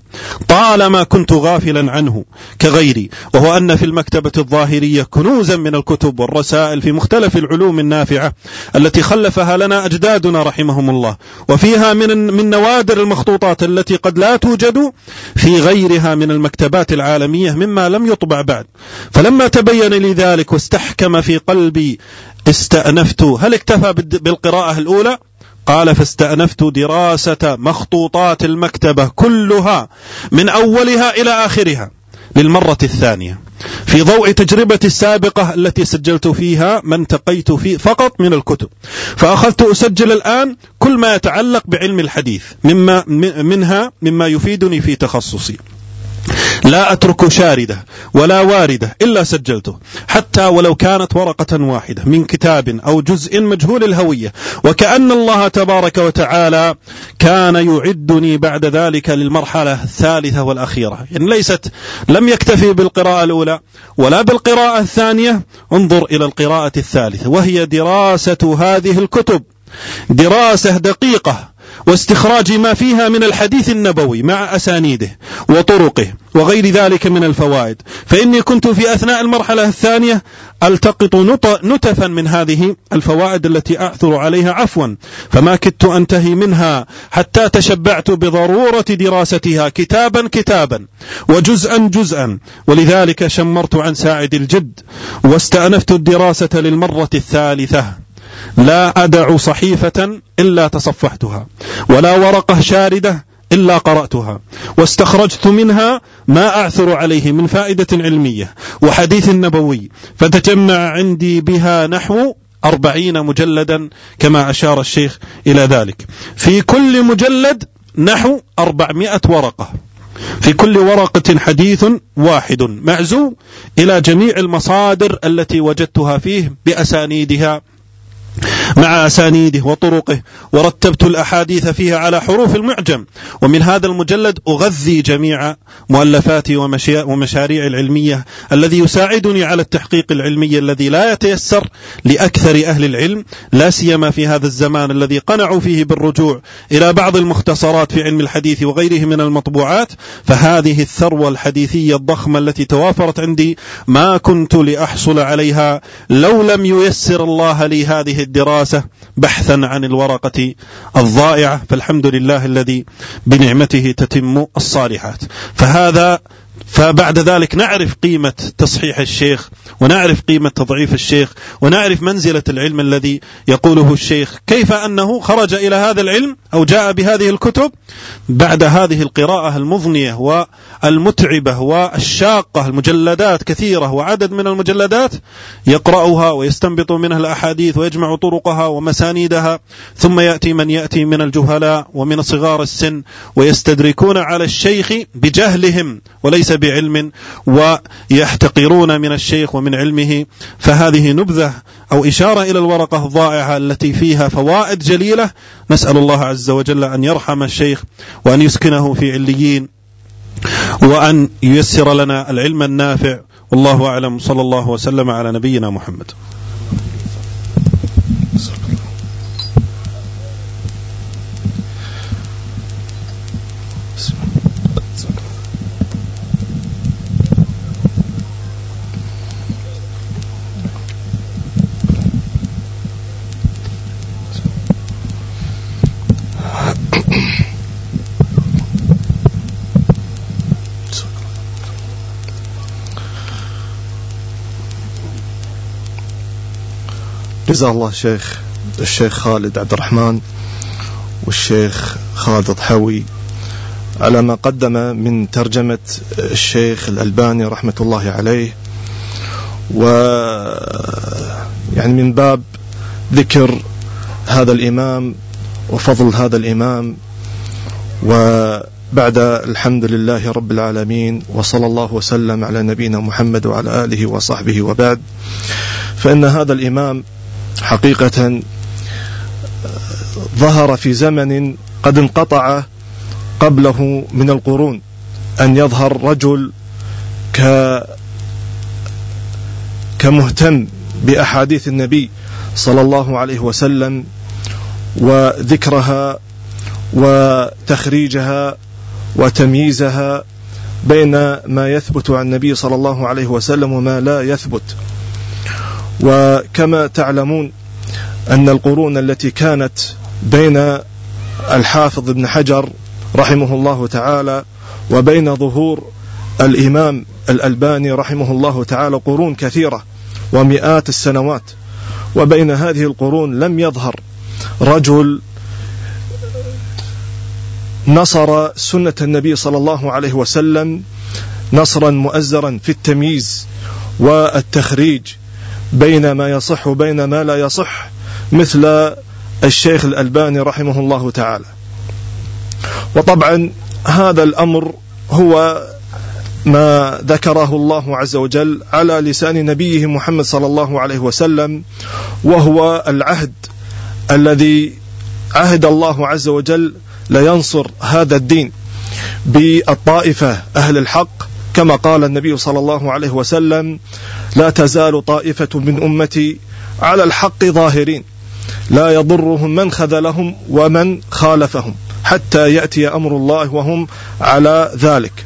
طالما كنت غافلا عنه كغيري وهو أن في المكتبة الظاهرية كنوزا من الكتب والرسائل في مختلف العلوم النافعة التي خلفها لنا أجدادنا رحمهم الله. وفيها من من نوادر المخطوطات التي قد لا توجد في غيرها من المكتبات العالمية مما لم يطبع بعد. فلما تبين لي ذلك واستحكم في قلبي استأنفت. هل اكتفى بالقراءة الأولى؟ قال فاستأنفت دراسة مخطوطات المكتبة كلها من أولها إلى آخرها للمرة الثانية. في ضوء تجربتي السابقة التي سجلت فيها ما انتقيت فيه فقط من الكتب. فأخذت أسجل الآن كل ما يتعلق بعلم الحديث مما منها مما يفيدني في تخصصي. لا أترك شاردة ولا واردة إلا سجلته حتى ولو كانت ورقة واحدة من كتاب أو جزء مجهول الهوية. وكأن الله تبارك وتعالى كان يعدني بعد ذلك للمرحلة الثالثة والأخيرة. يعني ليست لم يكتفي بالقراءة الأولى ولا بالقراءة الثانية. انظر إلى القراءة الثالثة وهي دراسة هذه الكتب. دراسة دقيقة واستخراج ما فيها من الحديث النبوي مع أسانيده وطرقه وغير ذلك من الفوائد. فإني كنت في أثناء المرحلة الثانية ألتقط نتفا من هذه الفوائد التي أعثر عليها. عفوا. فما كدت أنتهي منها حتى تشبعت بضرورة دراستها كتابا كتابا وجزءا جزءا. ولذلك شمرت عن ساعد الجد واستأنفت الدراسة للمرة الثالثة. لا أدع صحيفة إلا تصفحتها ولا ورقة شاردة إلا قرأتها واستخرجت منها ما أعثر عليه من فائدة علمية وحديث نبوي فتجمع عندي بها نحو أربعين مجلدا كما أشار الشيخ إلى ذلك. في كل مجلد نحو أربعمائة ورقة. في كل ورقة حديث واحد معزو إلى جميع المصادر التي وجدتها فيه بأسانيدها مع أسانيده وطرقه ورتبت الأحاديث فيها على حروف المعجم. ومن هذا المجلد أغذي جميع مؤلفاتي ومشاريع العلمية الذي يساعدني على التحقيق العلمي الذي لا يتيسر لأكثر أهل العلم لا سيما في هذا الزمان الذي قنعوا فيه بالرجوع إلى بعض المختصرات في علم الحديث وغيره من المطبوعات. فهذه الثروة الحديثية الضخمة التي توافرت عندي ما كنت لأحصل عليها لو لم ييسر الله لي هذه الدراسة بحثا عن الورقة الضائعة فالحمد لله الذي بنعمته تتم الصالحات. فهذا فبعد ذلك نعرف قيمة تصحيح الشيخ ونعرف قيمة تضعيف الشيخ ونعرف منزلة العلم الذي يقوله الشيخ. كيف أنه خرج إلى هذا العلم أو جاء بهذه الكتب؟ بعد هذه القراءة المضنية والمتعبة والشاقة المجلدات كثيرة وعدد من المجلدات يقرأها ويستنبط منها الأحاديث ويجمع طرقها ومسانيدها ثم يأتي من يأتي من الجهلاء ومن صغار السن ويستدركون على الشيخ بجهلهم وليس بعلم ويحتقرون من الشيخ ومن علمه. فهذه نبذة أو إشارة إلى الورقة الضائعة التي فيها فوائد جليلة. نسأل الله عز وجل أن يرحم الشيخ وأن يسكنه في عليين. وأن ييسر لنا العلم النافع. والله أعلم. صلى الله وسلم على نبينا محمد. جزاه الله الشيخ الشيخ خالد عبد الرحمن والشيخ خالد الضحوي على ما قدم من ترجمة الشيخ الألباني رحمة الله عليه. و يعني من باب ذكر هذا الإمام وفضل هذا الإمام. وبعد الحمد لله رب العالمين وصلى الله وسلم على نبينا محمد وعلى آله وصحبه وبعد. فإن هذا الإمام حقيقة ظهر في زمن قد انقطع قبله من القرون. أن يظهر رجل ك كمهتم بأحاديث النبي صلى الله عليه وسلم وذكرها وتخريجها وتمييزها بين ما يثبت عن النبي صلى الله عليه وسلم وما لا يثبت. وكما تعلمون أن القرون التي كانت بين الحافظ ابن حجر رحمه الله تعالى وبين ظهور الإمام الألباني رحمه الله تعالى قرون كثيرة ومئات السنوات وبين هذه القرون لم يظهر رجل نصر سنة النبي صلى الله عليه وسلم نصرا مؤزرا في التمييز والتخريج بين ما يصح وبين ما لا يصح مثل الشيخ الألباني رحمه الله تعالى. وطبعا هذا الأمر هو ما ذكره الله عز وجل على لسان نبيه محمد صلى الله عليه وسلم وهو العهد الذي عهد الله عز وجل لينصر هذا الدين بالطائفة أهل الحق كما قال النبي صلى الله عليه وسلم لا تزال طائفة من أمتي على الحق ظاهرين. لا يضرهم من خذلهم ومن خالفهم حتى يأتي أمر الله وهم على ذلك.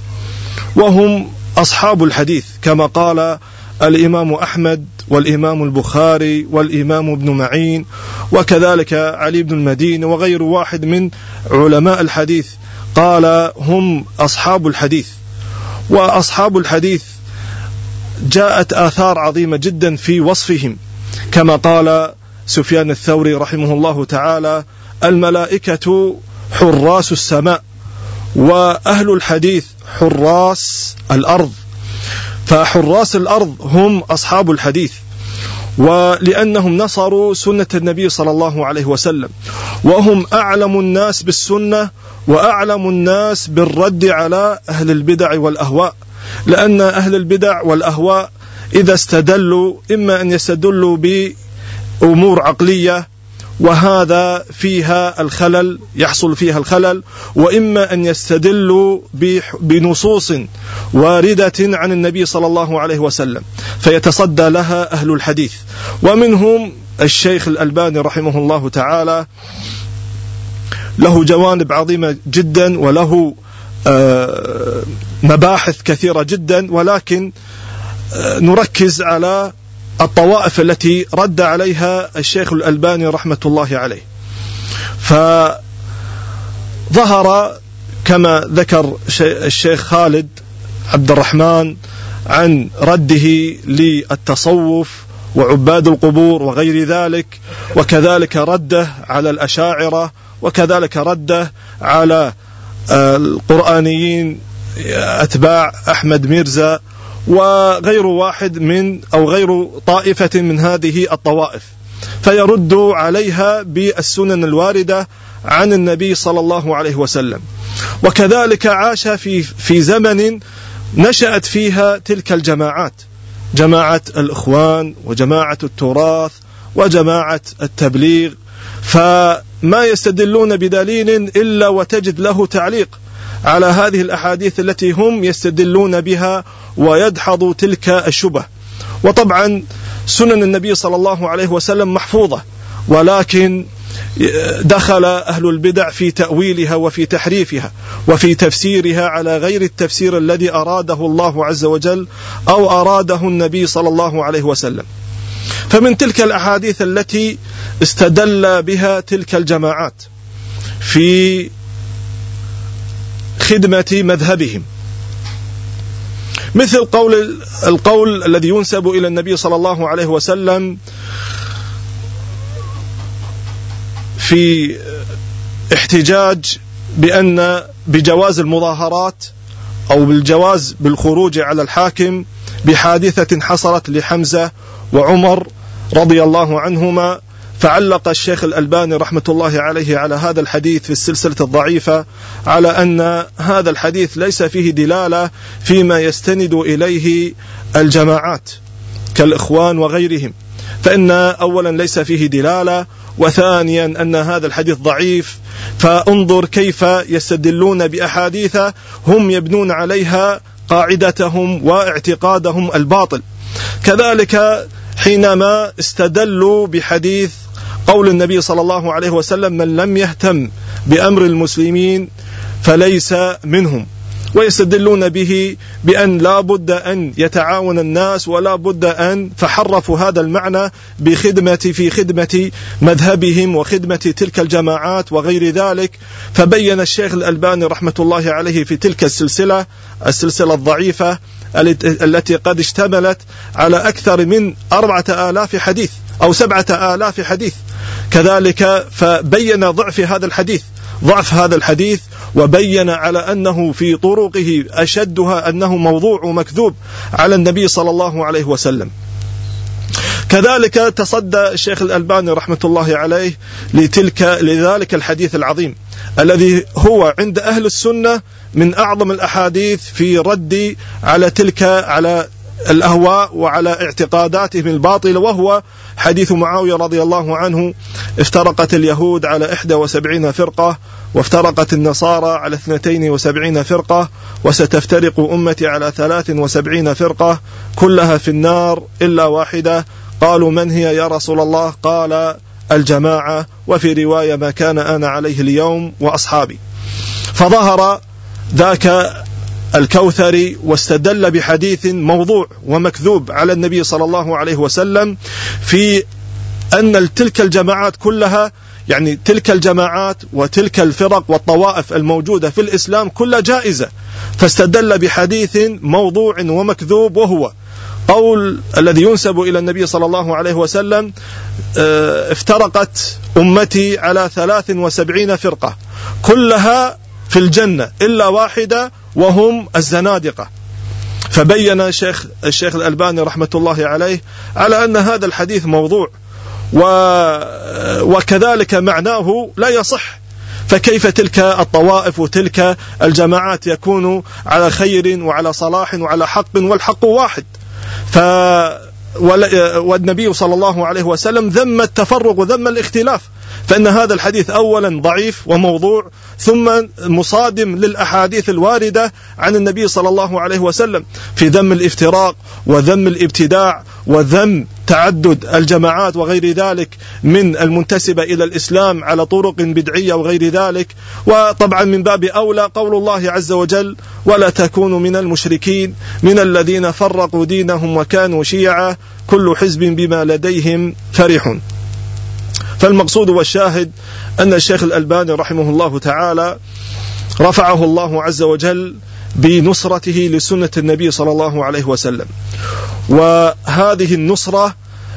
وهم أصحاب الحديث كما قال الإمام أحمد والإمام البخاري والإمام ابن معين وكذلك علي بن المدين وغير واحد من علماء الحديث قال هم أصحاب الحديث. وأصحاب الحديث جاءت آثار عظيمة جدا في وصفهم. كما قال سفيان الثوري رحمه الله تعالى الملائكة حراس السماء وأهل الحديث حراس الأرض. فحراس الأرض هم أصحاب الحديث ولأنهم نصروا سنة النبي صلى الله عليه وسلم وهم أعلم الناس بالسنة وأعلم الناس بالرد على أهل البدع والأهواء. لأن أهل البدع والأهواء إذا استدلوا إما أن يستدلوا بأمور عقلية وهذا فيها الخلل يحصل فيها الخلل وإما أن يستدلوا بنصوص واردة عن النبي صلى الله عليه وسلم فيتصدى لها أهل الحديث. ومنهم الشيخ الألباني رحمه الله تعالى له جوانب عظيمة جدا وله آه، مباحث كثيرة جدا ولكن آه، نركز على الطوائف التي رد عليها الشيخ الألباني رحمة الله عليه. فظهر كما ذكر الشيخ خالد عبد الرحمن عن رده للتصوف وعباد القبور وغير ذلك وكذلك رده على الأشاعرة وكذلك رده على القرآنيين أتباع أحمد ميرزا وغير واحد من أو غير طائفة من هذه الطوائف. فيرد عليها بالسنن الواردة عن النبي صلى الله عليه وسلم. وكذلك عاش في في زمن نشأت فيها تلك الجماعات. جماعة الإخوان وجماعة التراث وجماعة التبليغ. فما يستدلون بدليل إلا وتجد له تعليق. على هذه الأحاديث التي هم يستدلون بها ويدحض تلك الشبه. وطبعا سنن النبي صلى الله عليه وسلم محفوظة ولكن دخل أهل البدع في تأويلها وفي تحريفها وفي تفسيرها على غير التفسير الذي أراده الله عز وجل أو أراده النبي صلى الله عليه وسلم. فمن تلك الأحاديث التي استدل بها تلك الجماعات في خدمة مذهبهم. مثل قول القول الذي ينسب إلى النبي صلى الله عليه وسلم في احتجاج بأن بجواز المظاهرات أو بالجواز بالخروج على الحاكم بحادثة حصلت لحمزة وعمر رضي الله عنهما فعلق الشيخ الألباني رحمة الله عليه على هذا الحديث في السلسلة الضعيفة على أن هذا الحديث ليس فيه دلالة فيما يستند إليه الجماعات كالإخوان وغيرهم. فإن أولا ليس فيه دلالة وثانيا أن هذا الحديث ضعيف. فانظر كيف يستدلون بأحاديث هم يبنون عليها قاعدتهم واعتقادهم الباطل. كذلك حينما استدلوا بحديث قول النبي صلى الله عليه وسلم من لم يهتم بأمر المسلمين فليس منهم. ويستدلون به بأن لا بد أن يتعاون الناس ولا بد أن فحرفوا هذا المعنى بخدمة في خدمة مذهبهم وخدمة تلك الجماعات وغير ذلك. فبين الشيخ الألباني رحمة الله عليه في تلك السلسلة السلسلة الضعيفة التي قد اشتملت على أكثر من أربعة آلاف حديث أو سبعة آلاف حديث. كذلك فبين ضعف هذا الحديث ضعف هذا الحديث وبين على أنه في طرقه أشدها أنه موضوع ومكذوب على النبي صلى الله عليه وسلم. كذلك تصدى الشيخ الألباني رحمة الله عليه لتلك لذلك الحديث العظيم الذي هو عند أهل السنة من أعظم الأحاديث في رد على تلك على الأهواء وعلى اعتقاداتهم الباطلة وهو حديث معاوية رضي الله عنه افترقت اليهود على 71 فرقة وافترقت النصارى على 72 فرقة وستفترق أمتي على 73 فرقة كلها في النار إلا واحدة. قالوا من هي يا رسول الله؟ قال الجماعة. وفي رواية ما كان أنا عليه اليوم وأصحابي. فظهر ذاك الكوثري واستدل بحديث موضوع ومكذوب على النبي صلى الله عليه وسلم في أن تلك الجماعات كلها يعني تلك الجماعات وتلك الفرق والطوائف الموجودة في الإسلام كلها جائزة. فاستدل بحديث موضوع ومكذوب وهو قول الذي ينسب إلى النبي صلى الله عليه وسلم آه، افترقت أمتي على ثلاث وسبعين فرقة كلها في الجنة إلا واحدة وهم الزنادقة. فبين الشيخ الشيخ الألباني رحمة الله عليه على أن هذا الحديث موضوع و وكذلك معناه لا يصح. فكيف تلك الطوائف وتلك الجماعات يكون على خير وعلى صلاح وعلى حق والحق واحد؟ ف والنبي صلى الله عليه وسلم ذم التفرق وذم الاختلاف. فإن هذا الحديث أولا ضعيف وموضوع ثم مصادم للأحاديث الواردة عن النبي صلى الله عليه وسلم في ذم الافتراق وذم الابتداع وذم تعدد الجماعات وغير ذلك من المنتسبة إلى الإسلام على طرق بدعية وغير ذلك. وطبعا من باب أولى قول الله عز وجل ولا تكونوا من المشركين من الذين فرقوا دينهم وكانوا شيعا كل حزب بما لديهم فرحون. فالمقصود والشاهد أن الشيخ الألباني رحمه الله تعالى رفعه الله عز وجل بنصرته لسنة النبي صلى الله عليه وسلم. وهذه النصرة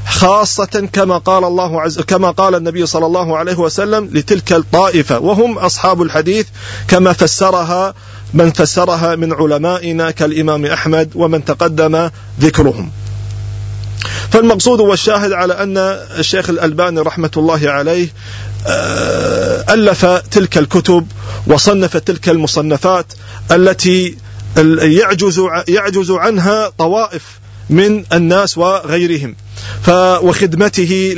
خاصة كما قال الله عز كما قال النبي صلى الله عليه وسلم لتلك الطائفة. وهم أصحاب الحديث كما فسرها من فسرها من علمائنا كالإمام أحمد ومن تقدم ذكرهم. فالمقصود والشاهد على أن الشيخ الألباني رحمة الله عليه آه، ألف تلك الكتب وصنف تلك المصنفات التي يعجز يعجز عنها طوائف من الناس وغيرهم. وخدمته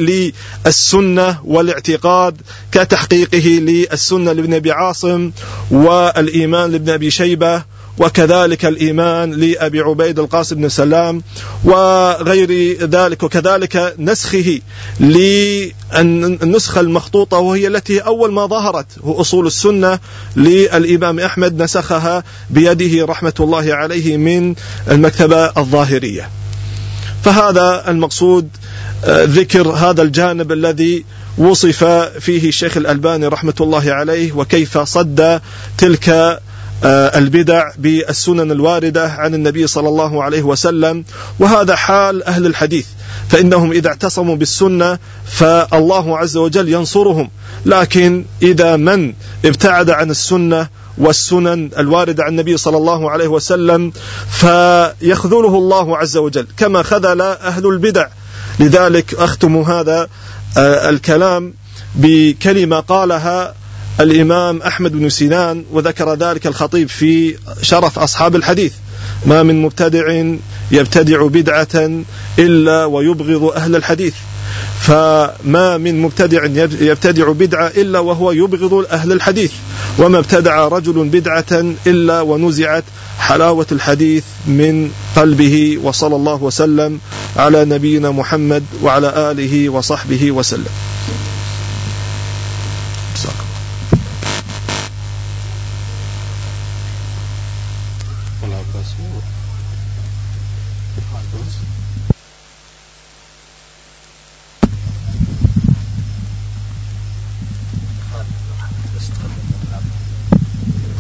للسنة والاعتقاد كتحقيقه للسنة لابن أبي عاصم والإيمان لابن أبي شيبة وكذلك الإيمان لأبي عبيد القاسم بن سلام وغير ذلك وكذلك نسخه للنسخة المخطوطة وهي التي أول ما ظهرت هو أصول السنة للإمام أحمد نسخها بيده رحمة الله عليه من المكتبة الظاهرية. فهذا المقصود آه، ذكر هذا الجانب الذي وصف فيه الشيخ الألباني رحمة الله عليه وكيف صد تلك البدع بالسنن الواردة عن النبي صلى الله عليه وسلم وهذا حال أهل الحديث فإنهم إذا اعتصموا بالسنة فالله عز وجل ينصرهم. لكن إذا من ابتعد عن السنة والسنن الواردة عن النبي صلى الله عليه وسلم فيخذله الله عز وجل كما خذل أهل البدع. لذلك أختم هذا آه، الكلام بكلمة قالها الإمام أحمد بن سنان وذكر ذلك الخطيب في شرف أصحاب الحديث. ما من مبتدع يبتدع بدعة إلا ويبغض أهل الحديث. فما من مبتدع يبتدع بدعة إلا وهو يبغض أهل الحديث. وما ابتدع رجل بدعة إلا ونزعت حلاوة الحديث من قلبه وصلى الله وسلم على نبينا محمد وعلى آله وصحبه وسلم.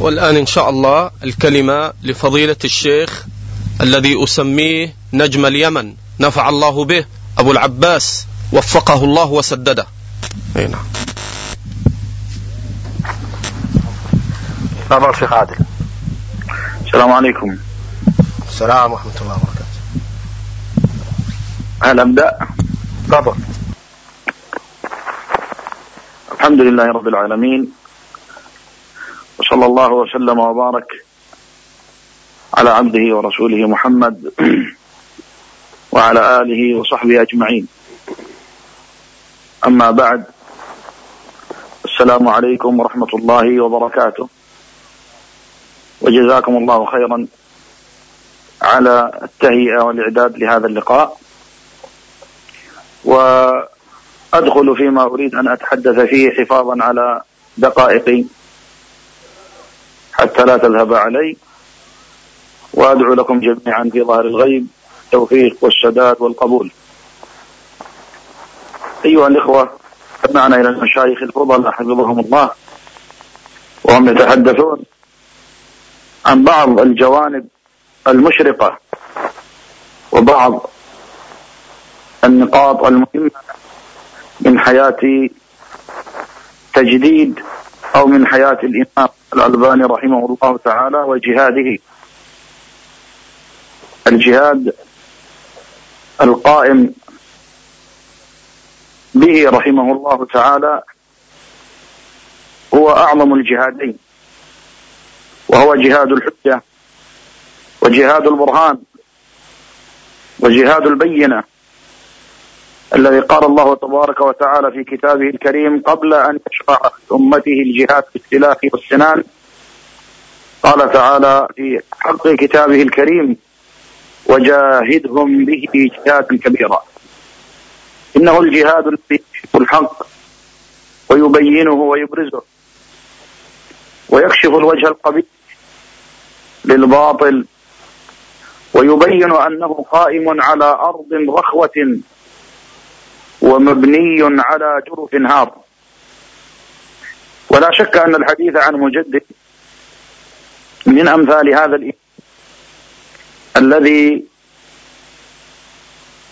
والآن إن شاء الله الكلمة لفضيلة الشيخ الذي أسميه نجم اليمن نفع الله به أبو العباس وفقه الله وسدده. أي نعم. تفضل شيخ عادل. السلام عليكم. السلام ورحمة الله وبركاته. هل أبدأ؟ تفضل. الحمد لله رب العالمين. وصلى الله وسلم وبارك على عبده ورسوله محمد *clears throat* وعلى آله وصحبه أجمعين. أما بعد السلام عليكم ورحمة الله وبركاته. وجزاكم الله خيرا على التهيئة والإعداد لهذا اللقاء. وأدخل فيما أريد أن أتحدث فيه حفاظا على دقائقي. حتى لا تذهب علي. وأدعو لكم جميعا في ظهر الغيب التوفيق والسداد والقبول. أيها الإخوة سمعنا إلى المشايخ الفضلاء حفظهم الله وهم يتحدثون عن بعض الجوانب المشرقة وبعض النقاط المهمة من حياة تجديد أو من حياة الإمام. الألباني رحمه الله تعالى وجهاده. الجهاد القائم به رحمه الله تعالى هو أعظم الجهادين وهو جهاد الحجة وجهاد البرهان وجهاد البينة. الذي قال الله تبارك وتعالى في كتابه الكريم قبل أن يشرع أمته الجهاد في السلاح والسنان. قال تعالى في حق كتابه الكريم وجاهدهم به جهادا كبيرا. إنه الجهاد الذي يكشف الحق ويبينه ويبرزه ويكشف الوجه القبيح للباطل ويبين أنه قائم على أرض رخوة ومبني على جرف هار. ولا شك أن الحديث عن مجدد من أمثال هذا الإيمان الذي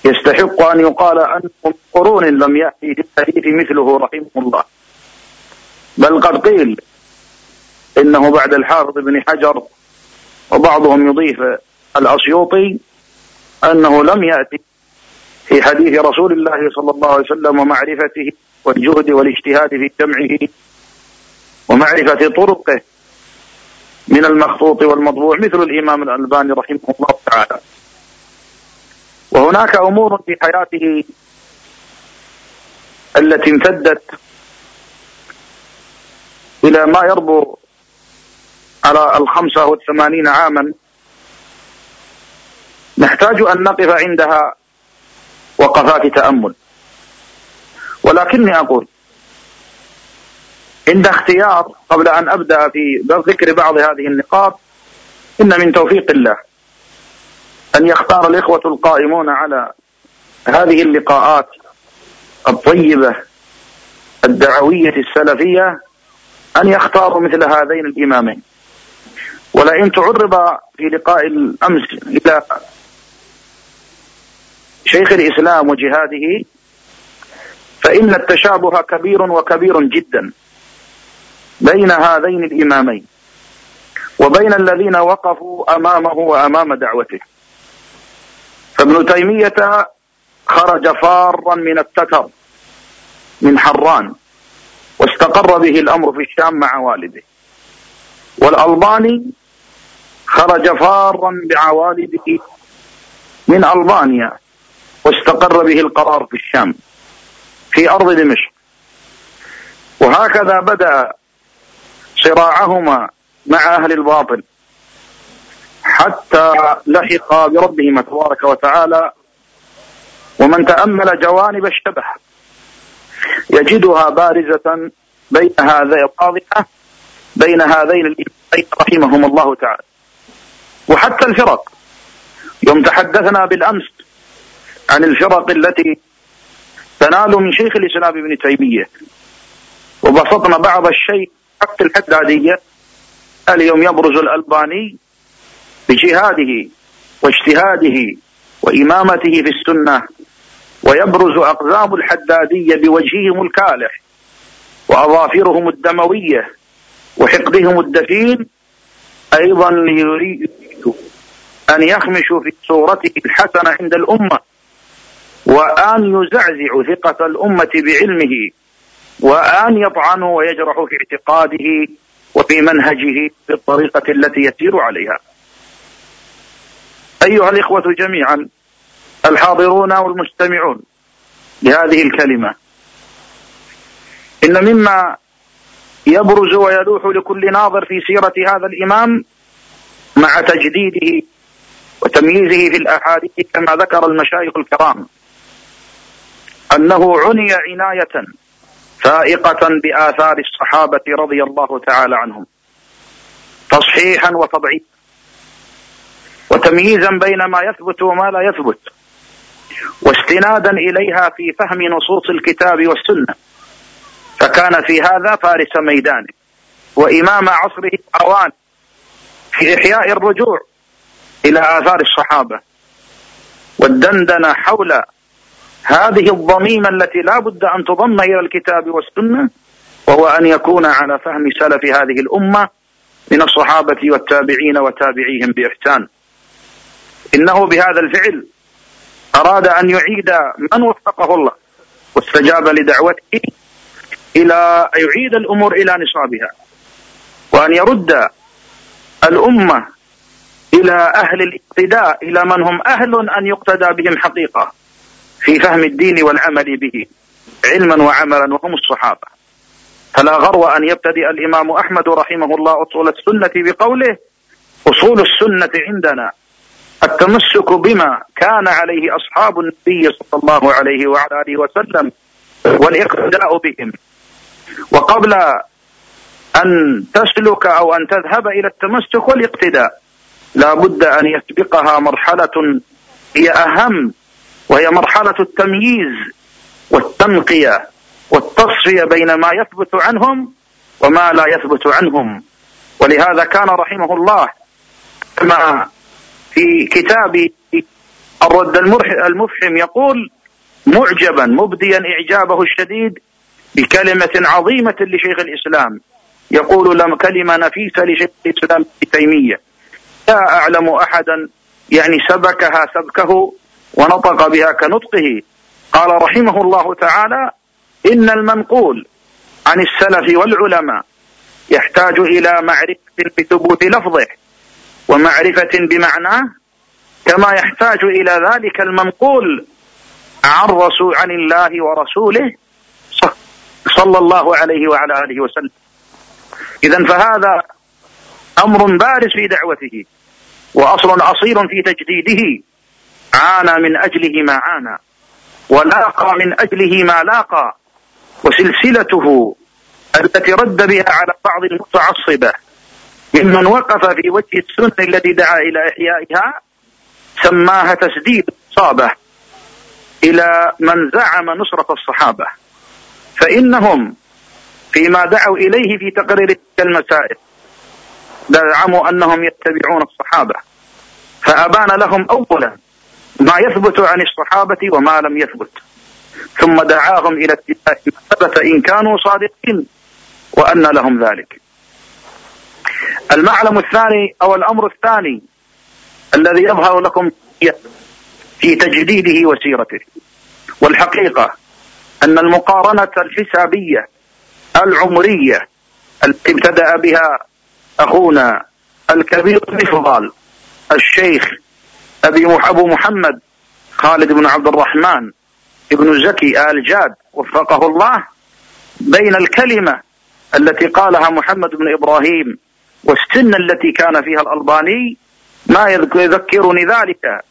يستحق أن يقال أنه قرون لم يأتي في الحديث مثله رحمه الله. بل قد قيل إنه بعد الحافظ بن حجر وبعضهم يضيف الأسيوطي أنه لم يأتي في حديث رسول الله صلى الله عليه وسلم ومعرفته والجهد والاجتهاد في جمعه ومعرفة طرقه من المخطوط والمطبوع مثل الإمام الألباني رحمه الله تعالى. وهناك أمور في حياته التي امتدت إلى ما يربو على الخمسة والثمانين عاما. نحتاج أن نقف عندها وقفات تأمل. ولكني أقول عند اختيار قبل أن أبدأ في ذكر بعض هذه النقاط إن من توفيق الله أن يختار الإخوة القائمون على هذه اللقاءات الطيبة الدعوية السلفية أن يختاروا مثل هذين الإمامين. ولئن تعرض في لقاء الأمس إلى شيخ الإسلام وجهاده فإن التشابه كبير وكبير جدا بين هذين الإمامين وبين الذين وقفوا أمامه وأمام دعوته. فابن تيمية خرج فارا من التتر من حران واستقر به الأمر في الشام مع والده. والألباني خرج فارا بعوالده من ألبانيا. واستقر به القرار في الشام في أرض دمشق. وهكذا بدأ صراعهما مع أهل الباطل حتى لحق بربهما تبارك وتعالى ومن تأمل جوانب الشبه يجدها بارزة بين هذين واضحة بين هذين الإمامين رحمهم الله تعالى. وحتى الفرق يوم تحدثنا بالأمس عن الفرق التي تنال من شيخ الإسلام ابن تيمية. وبسطنا بعض الشيء حق الحدادية. اليوم يبرز الألباني بجهاده واجتهاده وإمامته في السنة ويبرز أقزام الحدادية بوجههم الكالح وأظافرهم الدموية وحقدهم الدفين أيضا يريد أن يخمشوا في صورته الحسنة عند الأمة. وأن يزعزع ثقة الأمة بعلمه وأن يطعنوا ويجرحوا في اعتقاده وفي منهجه بالطريقة التي يسير عليها. أيها الإخوة جميعا الحاضرون والمستمعون لهذه الكلمة إن مما يبرز ويلوح لكل ناظر في سيرة هذا الإمام مع تجديده وتمييزه في الأحاديث كما ذكر المشايخ الكرام. أنه عني عناية فائقة بآثار الصحابة رضي الله تعالى عنهم. تصحيحا وتضعيفا. وتمييزا بين ما يثبت وما لا يثبت. واستنادا إليها في فهم نصوص الكتاب والسنة. فكان في هذا فارس ميدانه. وإمام عصره أوان في إحياء الرجوع إلى آثار الصحابة. والدندنة حول هذه الضميمة التي لا بد أن تضم إلى الكتاب والسنة وهو أن يكون على فهم سلف هذه الأمة من الصحابة والتابعين وتابعيهم بإحسان. إنه بهذا الفعل أراد أن يعيد من وفقه الله واستجاب لدعوته إلى يعيد الأمور إلى نصابها وأن يرد الأمة إلى أهل الاقتداء إلى من هم أهل أن يقتدى بهم حقيقة. في فهم الدين والعمل به علما وعملا وهم الصحابة. فلا غرو أن يبتدئ الإمام أحمد رحمه الله أصول السنة بقوله أصول السنة عندنا التمسك بما كان عليه أصحاب النبي صلى الله عليه وعلى آله وسلم والإقتداء بهم. وقبل أن تسلك أو أن تذهب إلى التمسك والاقتداء لا بد أن يسبقها مرحلة هي أهم وهي مرحلة التمييز والتنقية والتصفية بين ما يثبت عنهم وما لا يثبت عنهم. ولهذا كان رحمه الله كما في كتاب الرد المفحم يقول معجبا مبديا إعجابه الشديد بكلمة عظيمة لشيخ الإسلام. يقول لم كلمة نفيسة لشيخ الإسلام ابن تيمية. لا أعلم أحدا يعني سبكها سبكه ونطق بها كنطقه. قال رحمه الله تعالى إن المنقول عن السلف والعلماء يحتاج إلى معرفة بثبوت لفظه ومعرفة بمعناه كما يحتاج إلى ذلك المنقول عن رسول عن الله ورسوله صلى الله عليه وعلى آله وسلم. إذا فهذا أمر بارز في دعوته وأصل أصيل في تجديده. عانى من أجله ما عانى ولاقى من أجله ما لاقى وسلسلته التي رد بها على بعض المتعصبة ممن وقف في وجه السنة التي دعا إلى إحيائها سماها تسديد الصابة إلى من زعم نصرة الصحابة. فإنهم فيما دعوا إليه في تقرير تلك المسائل زعموا أنهم يتبعون الصحابة. فأبان لهم أولا ما يثبت عن الصحابة وما لم يثبت. ثم دعاهم إلى اتباع ما ثبت إن كانوا صادقين وأن لهم ذلك. المعلم الثاني أو الأمر الثاني الذي يظهر لكم في تجديده وسيرته والحقيقة أن المقارنة الحسابية العمرية التي ابتدأ بها أخونا الكبير المفضل الشيخ أبي أبو محمد خالد بن عبد الرحمن ابن زكي آل جاد وفقه الله بين الكلمة التي قالها محمد بن إبراهيم والسن التي كان فيها الألباني ما يذكرني ذلك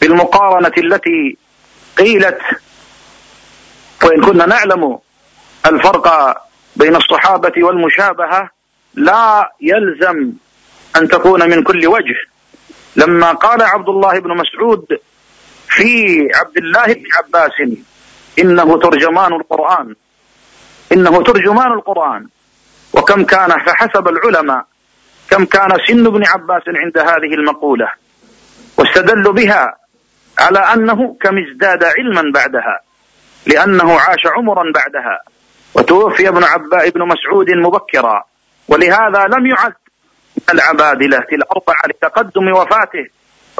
بالمقارنة التي قيلت. وإن كنا نعلم الفرق بين الصحابة والمشابهة لا يلزم أن تكون من كل وجه. لما قال عبد الله بن مسعود في عبد الله بن عباس إنه ترجمان القرآن إنه ترجمان القرآن. وكم كان فحسب العلماء كم كان سن ابن عباس عند هذه المقولة. واستدلوا بها على أنه كم ازداد علما بعدها لأنه عاش عمرا بعدها. وتوفي ابن عباس ابن مسعود مبكرا. ولهذا لم يعد العبادلة الأربعة لتقدم وفاته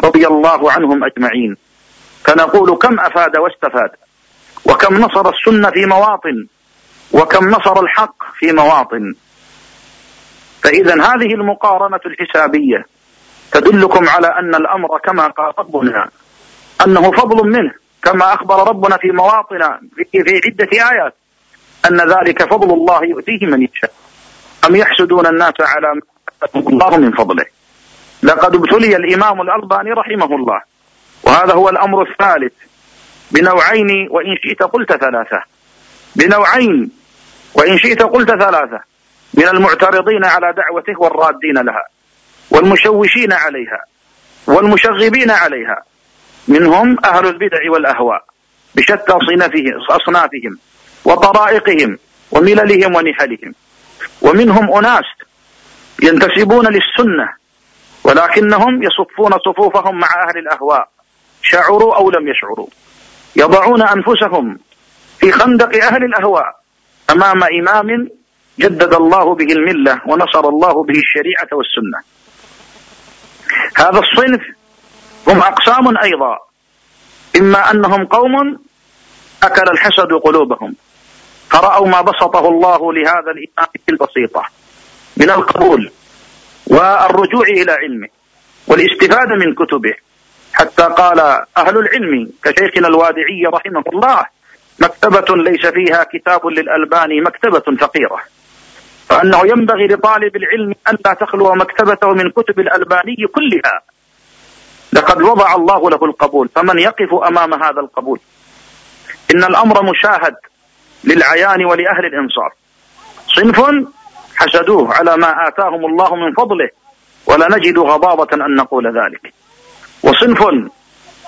رضي الله عنهم أجمعين. فنقول كم أفاد واستفاد وكم نصر السنة في مواطن وكم نصر الحق في مواطن. فإذا هذه المقارنة الحسابية تدلكم على أن الأمر كما قال ربنا أنه فضل منه كما أخبر ربنا في مواطن في عدة آيات أن ذلك فضل الله يؤتيه من يشاء. أم يحسدون الناس على ما الله من فضله. لقد ابتلي الإمام الألباني رحمه الله وهذا هو الأمر الثالث. بنوعين وإن شئت قلت ثلاثة. بنوعين وإن شئت قلت ثلاثة. من المعترضين على دعوته والرادين لها والمشوشين عليها والمشغبين عليها. منهم أهل البدع والأهواء بشتى أصنافهم وطرائقهم ومللهم ونحلهم. ومنهم أناس ينتسبون للسنة ولكنهم يصفون صفوفهم مع أهل الأهواء شعروا أو لم يشعروا. يضعون أنفسهم في خندق أهل الأهواء أمام إمام جدد الله به الملة ونصر الله به الشريعة والسنة. هذا الصنف هم أقسام أيضا إما أنهم قوم أكل الحسد قلوبهم فرأوا ما بسطه الله لهذا الإمام البسيطة. من القبول والرجوع إلى علمه والاستفادة من كتبه. حتى قال أهل العلم كشيخنا الوادعي رحمه الله مكتبة ليس فيها كتاب للألباني مكتبة فقيرة. فأنه ينبغي لطالب العلم أن لا تخلو مكتبته من كتب الألباني كلها. لقد وضع الله له القبول فمن يقف أمام هذا القبول؟ إن الأمر مشاهد للعيان ولأهل الإنصاف صنف حسدوه على ما آتاهم الله من فضله ولا نجد غضاضة أن نقول ذلك. وصنف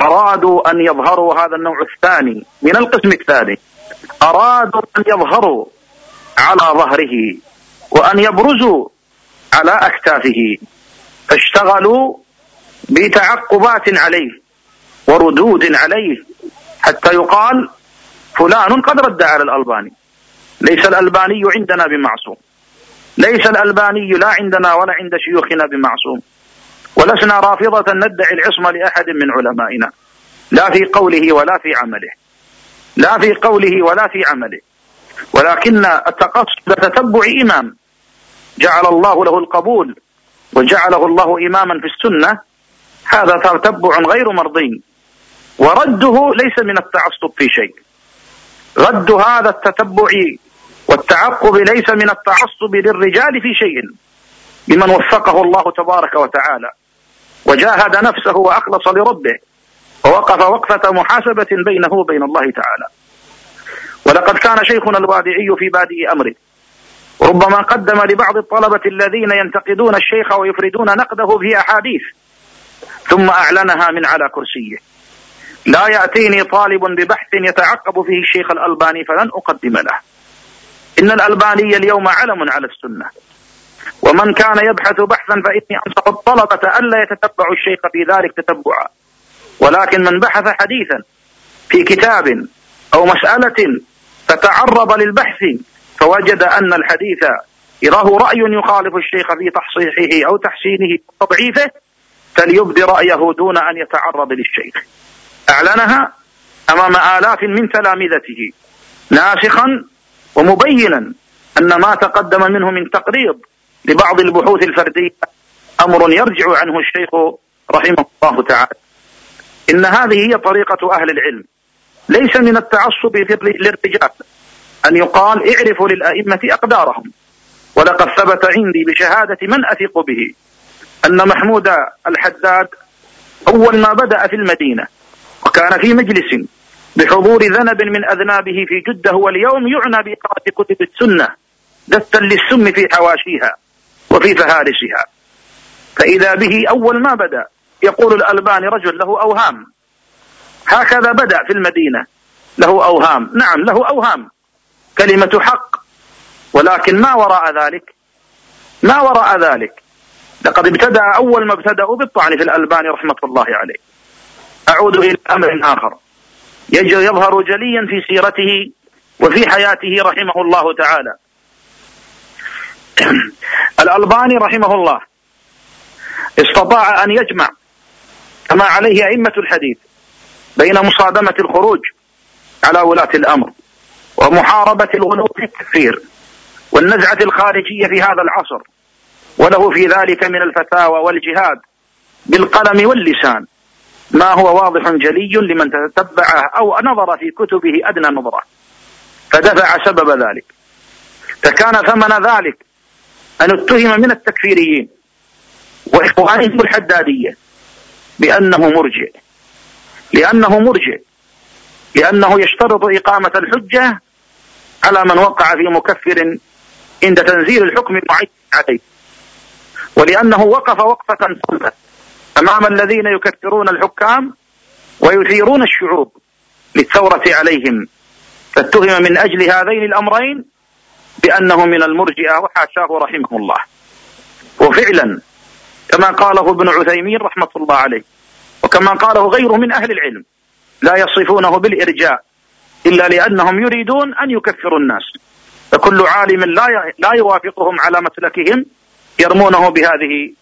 أرادوا أن يظهروا هذا النوع الثاني من القسم الثاني. أرادوا أن يظهروا على ظهره وأن يبرزوا على أكتافه. فاشتغلوا بتعقبات عليه وردود عليه حتى يقال فلان قد رد على الألباني. ليس الألباني عندنا بمعصوم. ليس الألباني لا عندنا ولا عند شيوخنا بمعصوم. ولسنا رافضة ندعي العصمة لأحد من علمائنا. لا في قوله ولا في عمله. لا في قوله ولا في عمله. ولكن التقصد تتبع إمام. جعل الله له القبول وجعله الله إماما في السنة. هذا تتبع غير مرضي. ورده ليس من التعصب في شيء. رد هذا التتبع والتعقب ليس من التعصب للرجال في شيء لمن وفقه الله تبارك وتعالى وجاهد نفسه وأخلص لربه ووقف وقفة محاسبة بينه وبين الله تعالى. ولقد كان شيخنا الوادعي في بادئ أمره ربما قدم لبعض الطلبة الذين ينتقدون الشيخ ويفردون نقده في أحاديث ثم أعلنها من على كرسيه. لا يأتيني طالب ببحث يتعقب فيه الشيخ الألباني فلن أقدم له. إن الألباني اليوم علم على السنة. ومن كان يبحث بحثا فإني أنصح الطلبة ألا يتتبعوا الشيخ في ذلك تتبعا. ولكن من بحث حديثا في كتاب أو مسألة فتعرض للبحث فوجد أن الحديث له رأي يخالف الشيخ في تصحيحه أو تحسينه وتضعيفه فليبدي رأيه دون أن يتعرض للشيخ. أعلنها أمام آلاف من تلامذته. ناسخا ومبينا أن ما تقدم منه من تقريض لبعض البحوث الفردية أمر يرجع عنه الشيخ رحمه الله تعالى. إن هذه هي طريقة أهل العلم. ليس من التعصب للرجال أن يقال اعرفوا للأئمة أقدارهم. ولقد ثبت عندي بشهادة من أثق به أن محمود الحداد أول ما بدأ في المدينة وكان في مجلس بحضور ذنب من أذنابه في جدة واليوم يعنى بإقراء كتب السنة دستا للسم في حواشيها وفي فهارسها فإذا به أول ما بدأ يقول الألباني رجل له أوهام. هكذا بدأ في المدينة. له أوهام. نعم له أوهام. كلمة حق. ولكن ما وراء ذلك؟ ما وراء ذلك؟ لقد ابتدأ أول ما ابتدأوا بالطعن في الألباني رحمة الله عليه. أعود إلى أمر آخر. يظهر جليا في سيرته وفي حياته رحمه الله تعالى. *clears throat* الألباني رحمه الله استطاع أن يجمع كما عليه أئمة الحديث بين مصادمة الخروج على ولاة الأمر ومحاربة الغلو في التكفير والنزعة الخارجية في هذا العصر وله في ذلك من الفتاوى والجهاد بالقلم واللسان. ما هو واضح جلي لمن تتبعه أو نظر في كتبه أدنى نظرة. فدفع سبب ذلك. فكان ثمن ذلك أن اتهم من التكفيريين وإخوانهم الحدادية بأنه مرجئ لأنه مرجئ لأنه يشترط إقامة الحجة على من وقع في مكفر عند تنزيل الحكم المعين عليه. ولأنه وقف وقفة صلبة أمام الذين يكفرون الحكام ويثيرون الشعوب للثورة عليهم. فاتهم من أجل هذين الأمرين بأنه من المرجئة وحاشاه رحمه الله. وفعلا كما قاله ابن عثيمين رحمة الله عليه وكما قاله غيره من أهل العلم لا يصفونه بالإرجاء إلا لأنهم يريدون أن يكفروا الناس. فكل عالم لا لا يوافقهم على مسلكهم يرمونه بهذه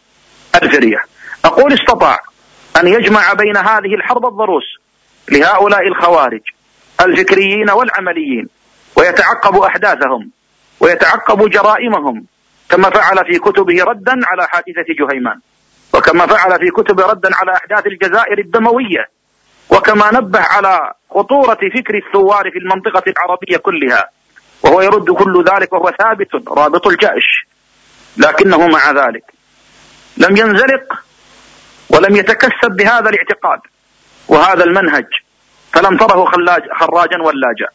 الفرية. أقول استطاع أن يجمع بين هذه الحرب الضروس لهؤلاء الخوارج الفكريين والعمليين ويتعقب أحداثهم ويتعقب جرائمهم كما فعل في كتبه ردا على حادثة جهيمان وكما فعل في كتب ردا على أحداث الجزائر الدموية وكما نبه على خطورة فكر الثوار في المنطقة العربية كلها وهو يرد كل ذلك وهو ثابت رابط الجأش لكنه مع ذلك. لم ينزلق ولم يتكسب بهذا الاعتقاد وهذا المنهج. فلم تره خلاج خراجا ولاجا.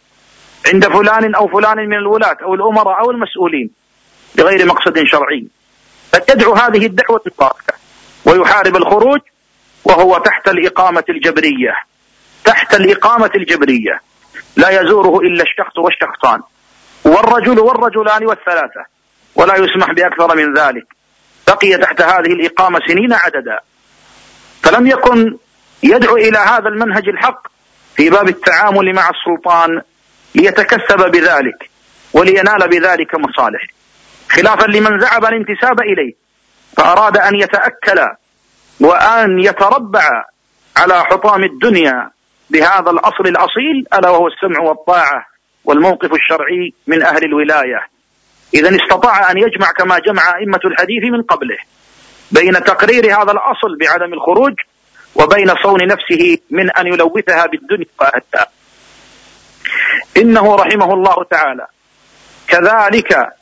عند فلان أو فلان من الولاة أو الأمراء أو المسؤولين بغير مقصد شرعي. فتدعو هذه الدعوة المباركة ويحارب الخروج وهو تحت الإقامة الجبرية. تحت الإقامة الجبرية. لا يزوره إلا الشخص والشخصان. والرجل والرجلان والثلاثة. ولا يسمح بأكثر من ذلك. بقي تحت هذه الإقامة سنين عددا. فلم يكن يدعو إلى هذا المنهج الحق في باب التعامل مع السلطان ليتكسب بذلك ولينال بذلك مصالح. خلافا لمن زعم الانتساب إليه فأراد أن يتأكل وأن يتربع على حطام الدنيا بهذا الأصل الأصيل ألا وهو السمع والطاعة والموقف الشرعي من أهل الولاية. إذا استطاع أن يجمع كما جمع أئمة الحديث من قبله. بين تقرير هذا الأصل بعدم الخروج وبين صون نفسه من أن يلوثها بالدنيا. وأهلها إنه رحمه الله تعالى. كذلك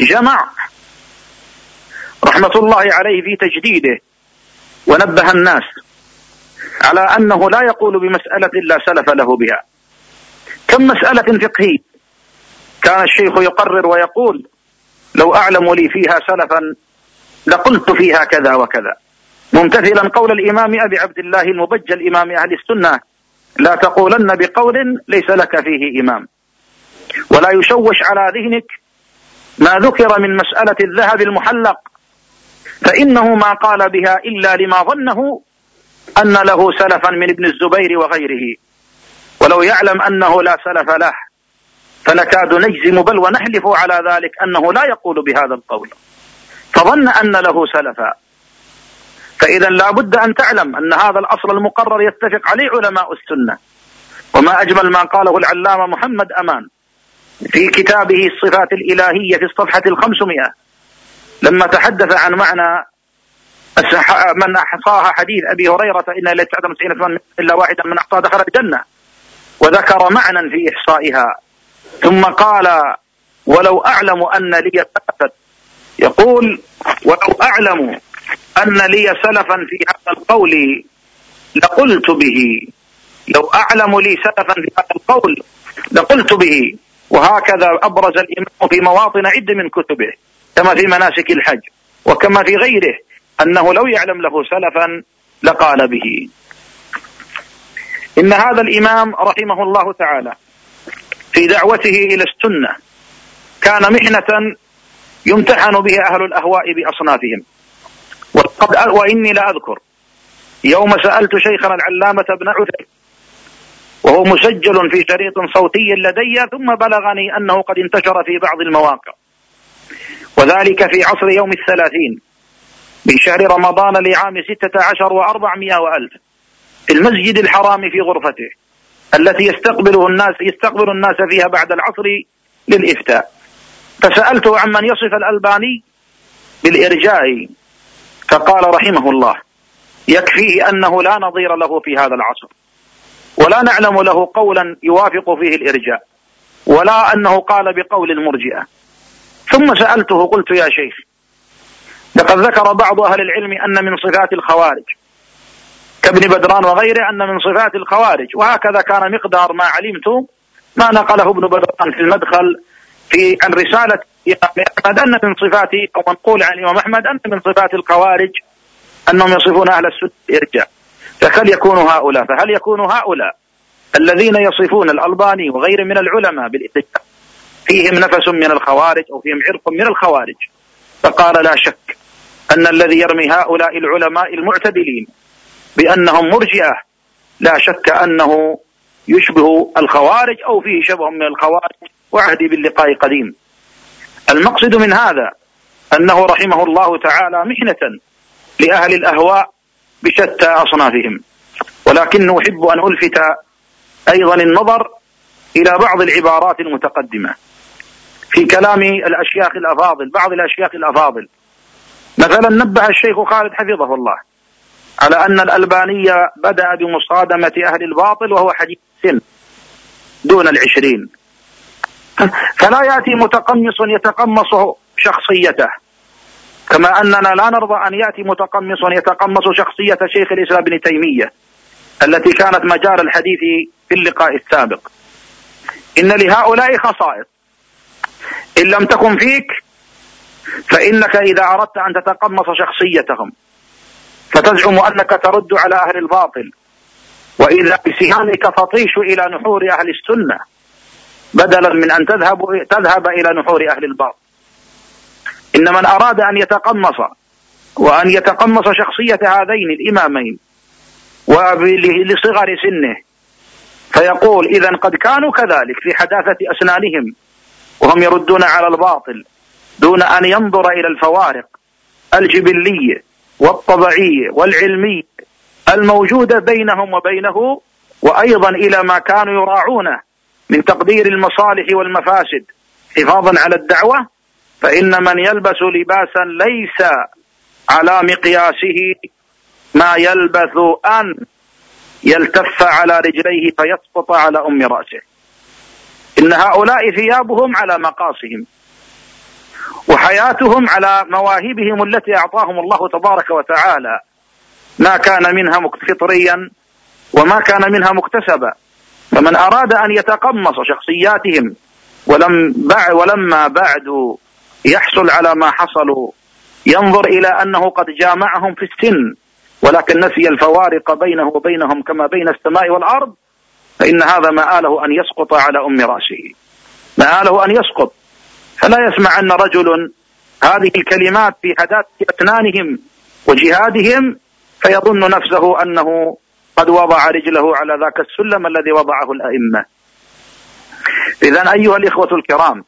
جمع رحمة الله عليه في تجديده ونبه الناس على أنه لا يقول بمسألة لا سلف له بها. كم مسألة فقهية كان الشيخ يقرر ويقول لو أعلم لي فيها سلفا لقلت فيها كذا وكذا. ممتثلا قول الإمام أبي عبد الله المبجل إمام أهل السنة لا تقولن بقول ليس لك فيه إمام. ولا يشوش على ذهنك ما ذكر من مسألة الذهب المحلق فإنه ما قال بها إلا لما ظنه أن له سلفا من ابن الزبير وغيره. ولو يعلم أنه لا سلف له فنكاد نجزم بل ونحلف على ذلك أنه لا يقول بهذا القول. فظن أن له سلفا. فإذا لا بد أن تعلم أن هذا الأصل المقرر يتفق عليه علماء السنة. وما أجمل ما قاله العلامة محمد أمان في كتابه الصفات الإلهية في الصفحة الخمسمائة لما تحدث عن معنى من أحصاها حديث أبي هريرة إن لا تعدم إلا واحدا من أحصاها دخل الجنة وذكر معنى في إحصائها. ثم قال ولو أعلم أن لي سلفا. يقول ولو أعلم أن لي سلفا في هذا القول لقلت به. لو أعلم لي سلفا في هذا القول لقلت به. وهكذا أبرز الإمام في مواطن عدة من كتبه كما في مناسك الحج وكما في غيره أنه لو يعلم له سلفا لقال به. إن هذا الإمام رحمه الله تعالى في دعوته إلى السنة. كان محنة يمتحن به أهل الأهواء بأصنافهم. وإني لأذكر يوم سألت شيخنا العلامة ابن عثيمين وهو مسجل في شريط صوتي لدي ثم بلغني أنه قد انتشر في بعض المواقع. وذلك في عصر يوم الثلاثين من شهر رمضان لعام ستة عشر وأربعمائة وألف في المسجد الحرام في غرفته. التي يستقبله الناس يستقبل الناس فيها بعد العصر للإفتاء. فسألته عمن يصف الألباني بالإرجاء فقال رحمه الله يكفيه أنه لا نظير له في هذا العصر ولا نعلم له قولا يوافق فيه الإرجاء ولا أنه قال بقول المرجئة ثم سألته قلت يا شيخ لقد ذكر بعض أهل العلم أن من صفات الخوارج كابن بدران وغيره أن من صفات الخوارج. وهكذا كان مقدار ما علمت ما نقله ابن بدران في المدخل في عن رسالة أحمد. أن من صفات أو منقول عن الإمام أحمد أن من صفات الخوارج أنهم يصفون أهل السنة. إرجاء فهل يكون هؤلاء؟ فهل يكون هؤلاء الذين يصفون الألباني وغيره من العلماء بالإرجاء فيهم نفس من الخوارج أو فيهم عرق من الخوارج؟ فقال لا شك أن الذي يرمي هؤلاء العلماء المعتدلين بأنهم مرجئة. لا شك أنه يشبه الخوارج أو فيه شبه من الخوارج وعهدي باللقاء قديم. المقصد من هذا أنه رحمه الله تعالى محنة لأهل الأهواء بشتى أصنافهم. ولكن أحب أن ألفت أيضا النظر إلى بعض العبارات المتقدمة. في كلام الأشياخ الأفاضل بعض الأشياخ الأفاضل. مثلا نبه الشيخ خالد حفظه الله. على أن الألبانية بدأ بمصادمة أهل الباطل وهو حديث سن دون العشرين. فلا يأتي متقمص يتقمص شخصيته. كما أننا لا نرضى أن يأتي متقمص يتقمص شخصية شيخ الإسلام ابن تيمية التي كانت مجال الحديث في اللقاء السابق. إن لهؤلاء خصائص. إن لم تكن فيك فإنك إذا أردت أن تتقمص شخصيتهم. فتزعم أنك ترد على أهل الباطل. وإذا بسهامك تطيش إلى نحور أهل السنة. بدلا من أن تذهب تذهب إلى نحور أهل الباطل. إن من أراد أن يتقمص وأن يتقمص شخصية هذين الإمامين ولصغر سنه فيقول إذا قد كانوا كذلك في حداثة أسنانهم وهم يردون على الباطل دون أن ينظر إلى الفوارق الجبلية. والطبعية والعلمية الموجودة بينهم وبينه وأيضا إلى ما كانوا يراعونه من تقدير المصالح والمفاسد. حفاظا على الدعوة فإن من يلبس لباسا ليس على مقياسه ما يلبث أن يلتف على رجليه فيسقط على أم رأسه. إن هؤلاء ثيابهم على مقاصهم وحياتهم على مواهبهم التي أعطاهم الله تبارك وتعالى. ما كان منها فطريا وما كان منها مكتسبا. فمن أراد أن يتقمص شخصياتهم ولم بعد ولما بعد يحصل على ما حصلوا ينظر إلى أنه قد جامعهم في السن ولكن نسي الفوارق بينه وبينهم كما بين السماء والأرض فإن هذا مآله أن يسقط على أم رأسه. مآله أن يسقط. فلا يسمع أن رجل هذه الكلمات في حداث أسنانهم وجهادهم فيظن نفسه أنه قد وضع رجله على ذاك السلم الذي وضعه الأئمة. إذا أيها الإخوة الكرام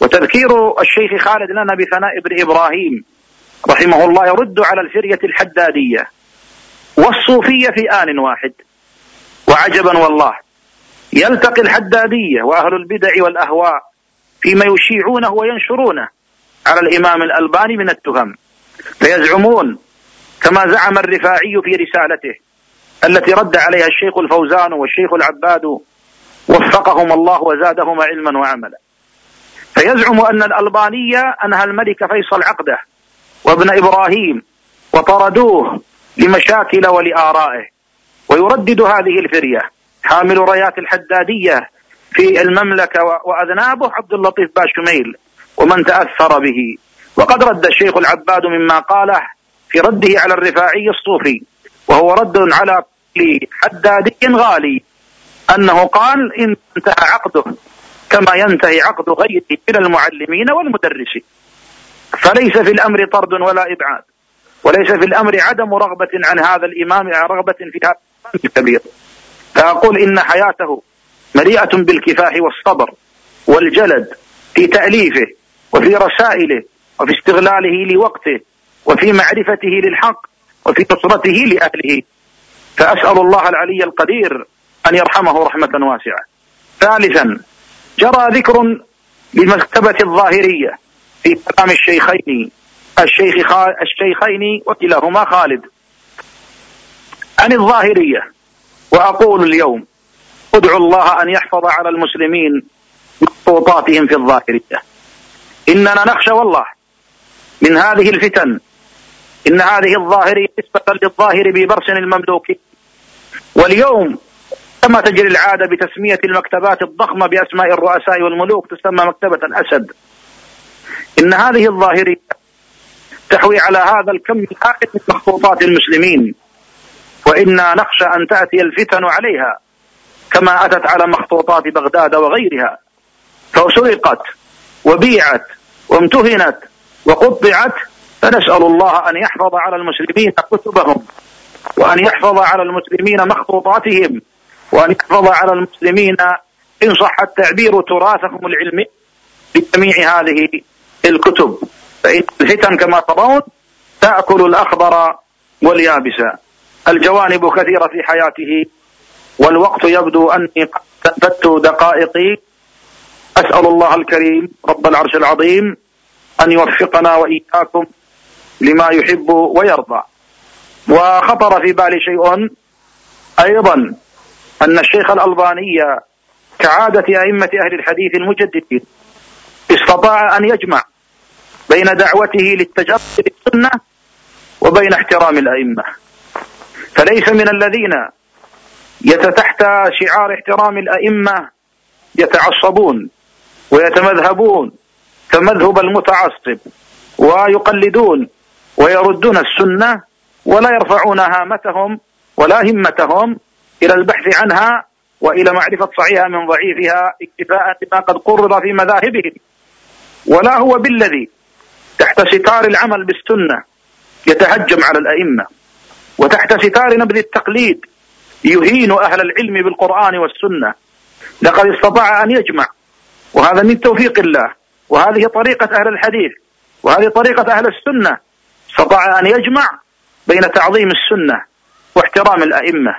وتذكير الشيخ خالد لنا بثناء ابن إبراهيم رحمه الله يرد على الفرية الحدادية والصوفية في آن واحد. وعجبا والله يلتقي الحدادية وأهل البدع والأهواء فيما يشيعونه وينشرونه. على الإمام الألباني من التهم. فيزعمون كما زعم الرفاعي في رسالته التي رد عليها الشيخ الفوزان والشيخ العباد وفقهم الله وزادهم علما وعملا. فيزعم أن الألبانية أنهى الملك فيصل عقده وابن إبراهيم وطردوه لمشاكل ولآرائه ويردد هذه الفرية. حامل رايات الحدادية في المملكة وأذنابه عبد اللطيف باشميل ومن تأثر به. وقد رد الشيخ العباد مما قاله في رده على الرفاعي الصوفي وهو رد على كل حدادي غالي أنه قال إن انتهى عقده كما ينتهي عقد غيره من المعلمين والمدرسين. فليس في الأمر طرد ولا إبعاد وليس في الأمر عدم رغبة عن هذا الإمام رغبة في هذا الكبير. فأقول إن حياته مليئة بالكفاح والصبر والجلد في تأليفه وفي رسائله وفي استغلاله لوقته وفي معرفته للحق وفي نصرته لأهله. فأسأل الله العلي القدير أن يرحمه رحمة واسعة. ثالثا جرى ذكر لمكتبة الظاهرية في كلام الشيخين الشيخ الشيخين وكلاهما خالد. عن الظاهرية وأقول اليوم ادعو الله أن يحفظ على المسلمين مخطوطاتهم في الظاهرية. إننا نخشى والله من هذه الفتن إن هذه الظاهرية نسبة للظاهر ببرس المملوكي واليوم كما تجري العادة بتسمية المكتبات الضخمة بأسماء الرؤساء والملوك تسمى مكتبة الأسد. إن هذه الظاهرية تحوي على هذا الكم الهائل من مخطوطات المسلمين. وإنا نخشى أن تأتي الفتن عليها. كما أتت على مخطوطات بغداد وغيرها فسرقت وبيعت وامتهنت وقطعت فنسأل الله أن يحفظ على المسلمين كتبهم وأن يحفظ على المسلمين مخطوطاتهم وأن يحفظ على المسلمين إن صح التعبير تراثهم العلمي بجميع هذه الكتب. فإن الفتن كما ترون تأكل الأخضر واليابس. الجوانب كثيرة في حياته والوقت يبدو أني قد دقائقي. أسأل الله الكريم رب العرش العظيم أن يوفقنا وإياكم لما يحب ويرضى. وخطر في بالي شيء أيضا أن الشيخ الألباني كعادة أئمة أهل الحديث المجددين استطاع أن يجمع بين دعوته للتجرد بالسنة وبين احترام الأئمة. فليس من الذين تحت شعار احترام الأئمة يتعصبون ويتمذهبون كمذهب المتعصب ويقلدون ويردون السنة ولا يرفعون هامتهم ولا همتهم إلى البحث عنها وإلى معرفة صحيحها من ضعيفها اكتفاء بما قد قرر في مذاهبهم. ولا هو بالذي تحت ستار العمل بالسنة يتهجم على الأئمة وتحت ستار نبذ التقليد يهين أهل العلم بالقرآن والسنة. لقد استطاع أن يجمع. وهذا من توفيق الله. وهذه طريقة أهل الحديث. وهذه طريقة أهل السنة. استطاع أن يجمع بين تعظيم السنة واحترام الأئمة.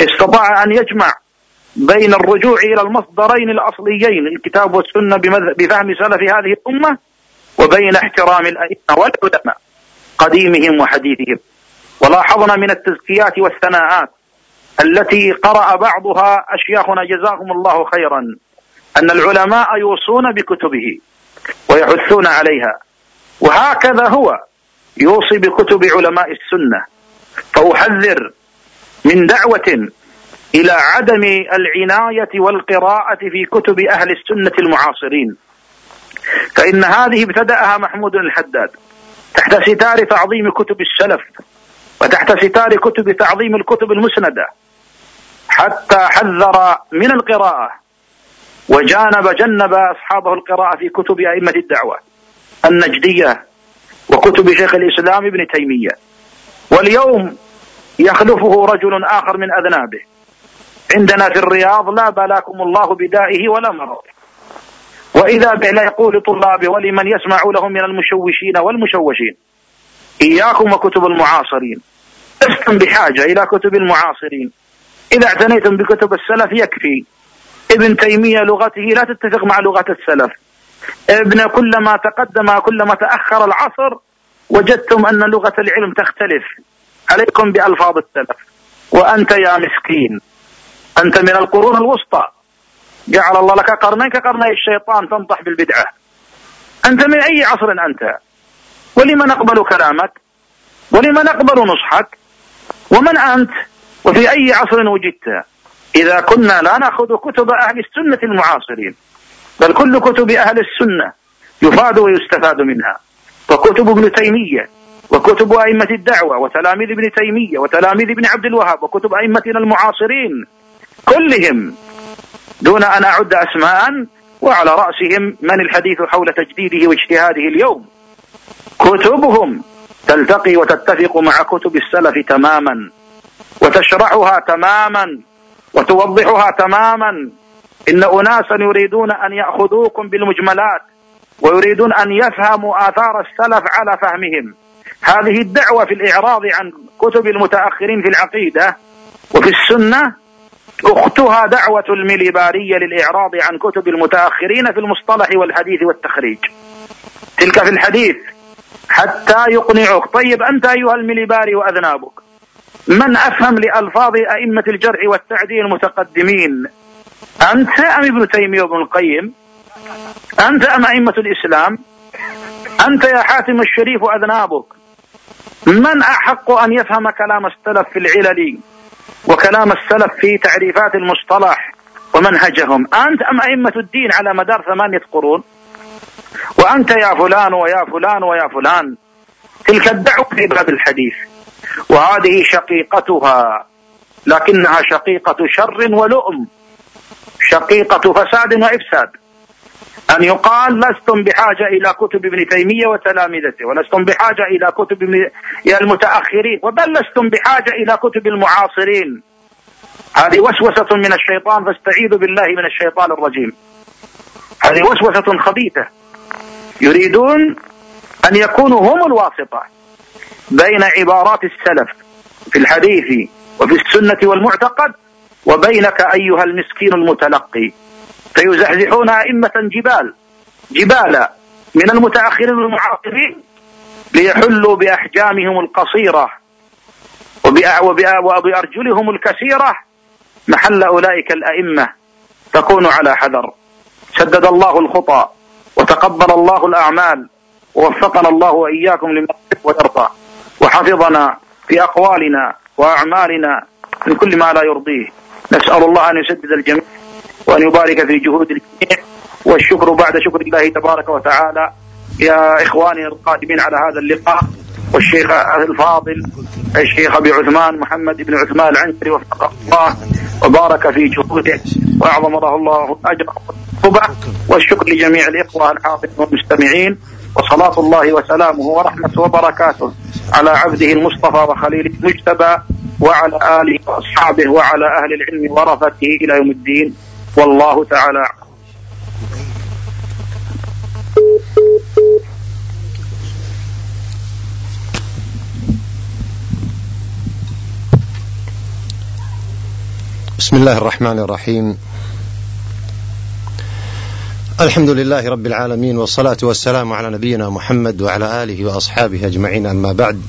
استطاع أن يجمع بين الرجوع إلى المصدرين الأصليين الكتاب والسنة بفهم سلف هذه الأمة وبين احترام الأئمة والعلماء قديمهم وحديثهم. ولاحظنا من التزكيات والثناءات. التي قرأ بعضها أشياخنا جزاهم الله خيرا أن العلماء يوصون بكتبه ويحثون عليها. وهكذا هو يوصي بكتب علماء السنة. فأحذر من دعوة إلى عدم العناية والقراءة في كتب أهل السنة المعاصرين. فإن هذه ابتدأها محمود الحداد تحت ستار تعظيم كتب السلف وتحت ستار كتب تعظيم الكتب المسندة. حتى حذر من القراءة وجانب جنب أصحابه القراءة في كتب أئمة الدعوة النجدية وكتب شيخ الإسلام ابن تيمية. واليوم يخلفه رجل آخر من أذنابه. عندنا في الرياض لا بلاكم الله بدائه ولا مرضه. وإذا به لا يقول طلابه ولمن يسمع له من المشوشين والمشوشين. إياكم وكتب المعاصرين. لستم بحاجة إلى كتب المعاصرين. إذا اعتنيتم بكتب السلف يكفي. ابن تيمية لغته لا تتفق مع لغة السلف. ابن كلما تقدم كلما تأخر العصر وجدتم أن لغة العلم تختلف عليكم بألفاظ السلف. وأنت يا مسكين. أنت من القرون الوسطى. جعل الله لك قرنين كقرني الشيطان تنطح بالبدعة. أنت من أي عصر أنت؟ ولما نقبل كلامك؟ ولما نقبل نصحك؟ ومن أنت؟ وفي أي عصر وجدت. إذا كنا لا نأخذ كتب أهل السنة المعاصرين بل كل كتب أهل السنة يفاد ويستفاد منها. وكتب ابن تيمية وكتب أئمة الدعوة وتلاميذ ابن تيمية وتلاميذ ابن عبد الوهاب وكتب أئمتنا المعاصرين كلهم دون أن أعد أسماء وعلى رأسهم من الحديث حول تجديده واجتهاده اليوم. كتبهم تلتقي وتتفق مع كتب السلف تماما. وتشرحها تماما وتوضحها تماما. إن أناسا يريدون أن يأخذوكم بالمجملات ويريدون أن يفهموا آثار السلف على فهمهم. هذه الدعوة في الإعراض عن كتب المتأخرين في العقيدة وفي السنة أختها دعوة المليبارية للإعراض عن كتب المتأخرين في المصطلح والحديث والتخريج. تلك في الحديث حتى يقنعك طيب أنت أيها المليباري وأذنابك. من أفهم لألفاظ أئمة الجرح والتعديل المتقدمين أنت أم ابن تيمية وابن القيم؟ أنت أم أئمة الإسلام؟ أنت يا حاتم الشريف وأذنابك؟ من أحق أن يفهم كلام السلف في العلل وكلام السلف في تعريفات المصطلح ومنهجهم؟ أنت أم أئمة الدين على مدار ثمانية قرون؟ وأنت يا فلان ويا فلان ويا فلان. تلك الدعوة في باب الحديث. وهذه شقيقتها لكنها شقيقة شر ولؤم شقيقة فساد وإفساد. أن يقال لستم بحاجة إلى كتب ابن تيمية وتلامذته ولستم بحاجة إلى كتب المتأخرين وبل لستم بحاجة إلى كتب المعاصرين. هذه وسوسة من الشيطان فاستعيذوا بالله من الشيطان الرجيم. هذه وسوسة خبيثة. يريدون أن يكونوا هم الواسطة. بين عبارات السلف في الحديث وفي السنة والمعتقد وبينك أيها المسكين المتلقي. فيزحزحون أئمة جبال جبالا من المتأخرين المعاصرين ليحلوا بأحجامهم القصيرة وبأرجلهم الكثيرة. محل أولئك الأئمة تكون على حذر. سدد الله الخطى وتقبل الله الأعمال ووفقنا الله وإياكم لما ويرضى. وحفظنا في أقوالنا وأعمالنا من كل ما لا يرضيه. نسأل الله أن يسدد الجميع وأن يبارك في جهود الجميع. والشكر بعد شكر الله تبارك وتعالى يا إخواني القادمين على هذا اللقاء. والشيخ الفاضل الشيخ أبي عثمان محمد بن عثمان العنسري وفقه الله وبارك في جهوده وأعظم له الله أجره والشكر لجميع الإخوة الحاضرين والمستمعين. وصلاة الله وسلامه ورحمته وبركاته على عبده المصطفى وخليله المجتبى وعلى آله وأصحابه وعلى أهل العلم ورثته إلى يوم الدين. والله تعالى بسم الله الرحمن الرحيم. الحمد لله رب العالمين والصلاة والسلام على نبينا محمد وعلى آله وأصحابه أجمعين أما بعد.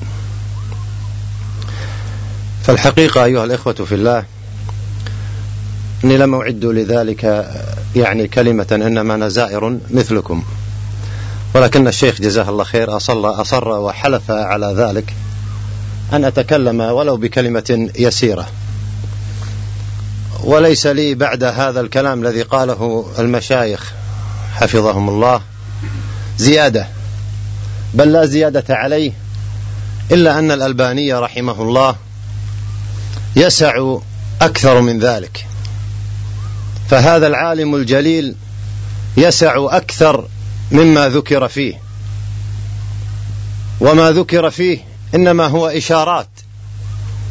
فالحقيقة أيها الإخوة في الله أني لم أعد لذلك يعني كلمة إنما أنا زائر مثلكم. ولكن الشيخ جزاه الله خير أصر, أصر وحلف على ذلك أن أتكلم ولو بكلمة يسيرة. وليس لي بعد هذا الكلام الذي قاله المشايخ حفظهم الله. زيادة. بل لا زيادة عليه إلا أن الألباني رحمه الله يسع أكثر من ذلك. فهذا العالم الجليل يسع أكثر مما ذكر فيه. وما ذكر فيه إنما هو إشارات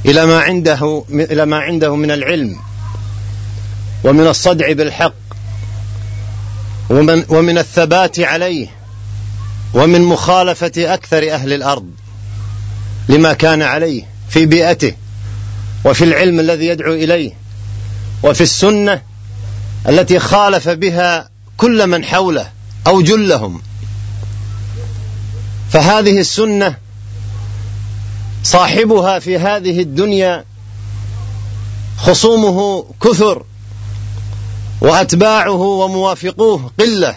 إلى ما عنده إلى ما عنده من العلم ومن الصدع بالحق ومن, ومن الثبات عليه ومن مخالفة أكثر أهل الأرض لما كان عليه في بيئته وفي العلم الذي يدعو إليه وفي السنة التي خالف بها كل من حوله أو جلهم. فهذه السنة صاحبها في هذه الدنيا خصومه كثر. وأتباعه وموافقوه قلة.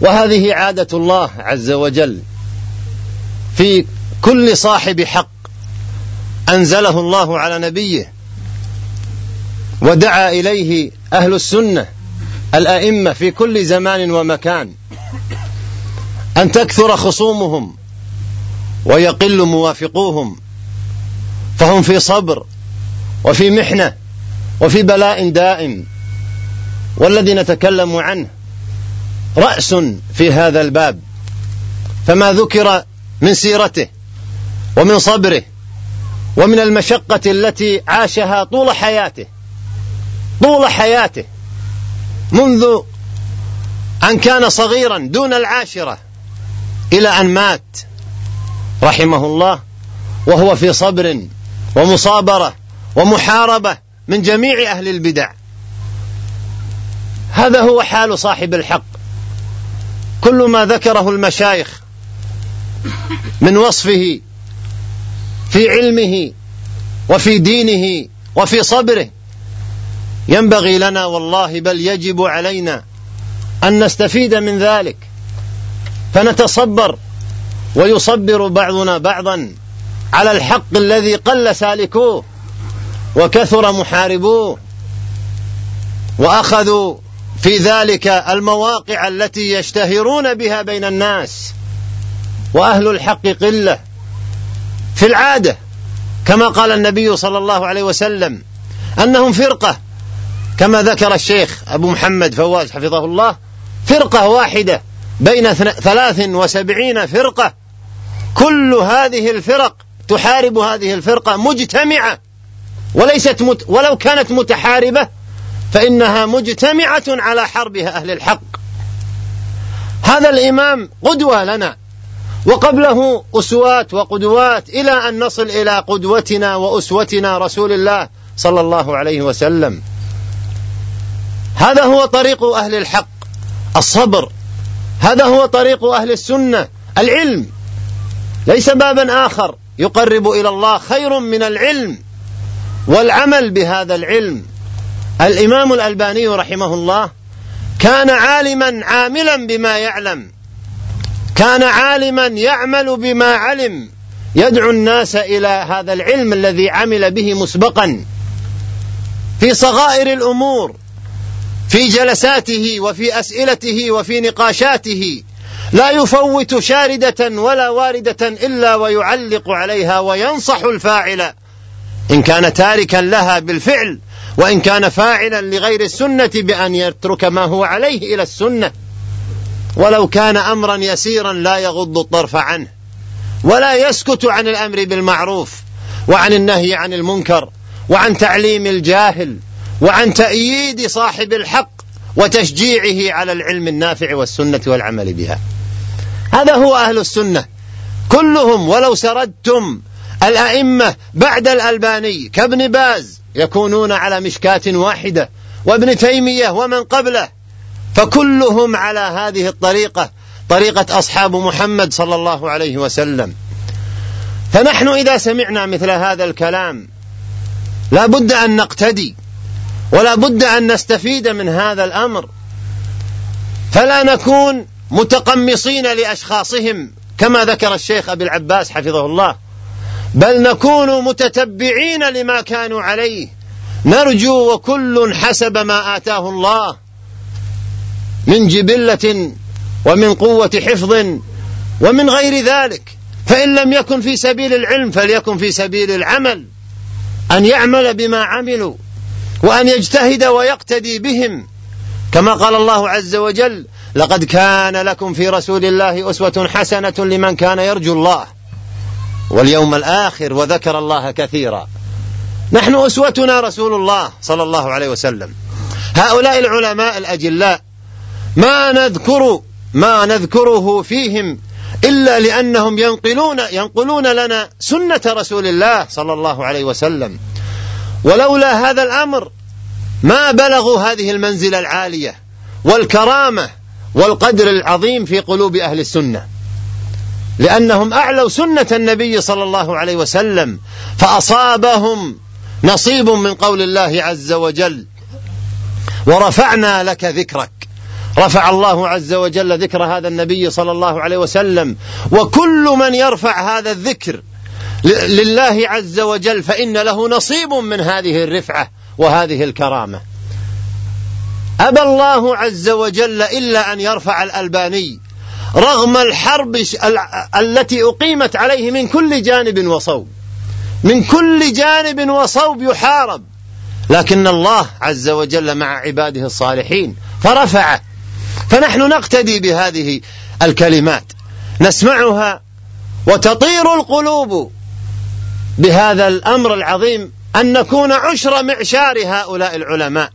وهذه عادة الله عز وجل. في كل صاحب حق أنزله الله على نبيه ودعا إليه أهل السنة الأئمة في كل زمان ومكان. أن تكثر خصومهم ويقل موافقوهم. فهم في صبر وفي محنة وفي بلاء دائم. والذي نتكلم عنه رأس في هذا الباب. فما ذكر من سيرته ومن صبره ومن المشقة التي عاشها طول حياته طول حياته منذ أن كان صغيرا دون العاشرة إلى أن مات رحمه الله وهو في صبر ومصابرة ومحاربة من جميع أهل البدع. هذا هو حال صاحب الحق. كل ما ذكره المشايخ من وصفه في علمه وفي دينه وفي صبره ينبغي لنا والله بل يجب علينا أن نستفيد من ذلك. فنتصبر ويصبر بعضنا بعضا على الحق الذي قل سالكوه وكثر محاربوه وأخذوا في ذلك المواقع التي يشتهرون بها بين الناس وأهل الحق قلة في العادة كما قال النبي صلى الله عليه وسلم أنهم فرقة كما ذكر الشيخ أبو محمد فواز حفظه الله فرقة واحدة بين ثلاث وسبعين فرقة كل هذه الفرق تحارب هذه الفرقة مجتمعة وليست مت ولو كانت متحاربة فإنها مجتمعة على حربها أهل الحق. هذا الإمام قدوة لنا وقبله أسوات وقدوات إلى أن نصل إلى قدوتنا وأسوتنا رسول الله صلى الله عليه وسلم. هذا هو طريق أهل الحق الصبر. هذا هو طريق أهل السنة العلم. ليس بابا آخر يقرب إلى الله خير من العلم والعمل بهذا العلم. الإمام الألباني رحمه الله كان عالما عاملا بما يعلم. كان عالما يعمل بما علم. يدعو الناس إلى هذا العلم الذي عمل به مسبقا. في صغائر الأمور في جلساته وفي أسئلته وفي نقاشاته لا يفوت شاردة ولا واردة إلا ويعلق عليها وينصح الفاعل. إن كان تاركا لها بالفعل وإن كان فاعلا لغير السنة بأن يترك ما هو عليه إلى السنة. ولو كان أمرا يسيرا لا يغض الطرف عنه. ولا يسكت عن الأمر بالمعروف وعن النهي عن المنكر وعن تعليم الجاهل وعن تأييد صاحب الحق وتشجيعه على العلم النافع والسنة والعمل بها. هذا هو أهل السنة. كلهم ولو سردتم الأئمة بعد الألباني كابن باز يكونون على مشكاة واحدة وابن تيمية ومن قبله. فكلهم على هذه الطريقة طريقة أصحاب محمد صلى الله عليه وسلم. فنحن إذا سمعنا مثل هذا الكلام لا بد أن نقتدي ولا بد أن نستفيد من هذا الأمر. فلا نكون متقمصين لأشخاصهم كما ذكر الشيخ أبي العباس حفظه الله. بل نكون متتبعين لما كانوا عليه. نرجو وكل حسب ما آتاه الله من جبلة ومن قوة حفظ ومن غير ذلك. فإن لم يكن في سبيل العلم فليكن في سبيل العمل. أن يعمل بما عملوا وأن يجتهد ويقتدي بهم. كما قال الله عز وجل لقد كان لكم في رسول الله أسوة حسنة لمن كان يرجو الله. واليوم الآخر وذكر الله كثيرا. نحن أسوتنا رسول الله صلى الله عليه وسلم. هؤلاء العلماء الأجلاء ما نذكر ما نذكره فيهم إلا لأنهم ينقلون ينقلون لنا سنة رسول الله صلى الله عليه وسلم. ولولا هذا الأمر ما بلغوا هذه المنزلة العالية والكرامة والقدر العظيم في قلوب أهل السنة. لأنهم أعلوا سنة النبي صلى الله عليه وسلم فأصابهم نصيب من قول الله عز وجل. ورفعنا لك ذكرك. رفع الله عز وجل ذكر هذا النبي صلى الله عليه وسلم. وكل من يرفع هذا الذكر لله عز وجل فإن له نصيب من هذه الرفعة وهذه الكرامة. أبى الله عز وجل إلا أن يرفع الألباني. رغم الحرب التي أقيمت عليه من كل جانب وصوب. من كل جانب وصوب يحارب. لكن الله عز وجل مع عباده الصالحين فرفعه. فنحن نقتدي بهذه الكلمات. نسمعها وتطير القلوب بهذا الأمر العظيم أن نكون عشر معشار هؤلاء العلماء.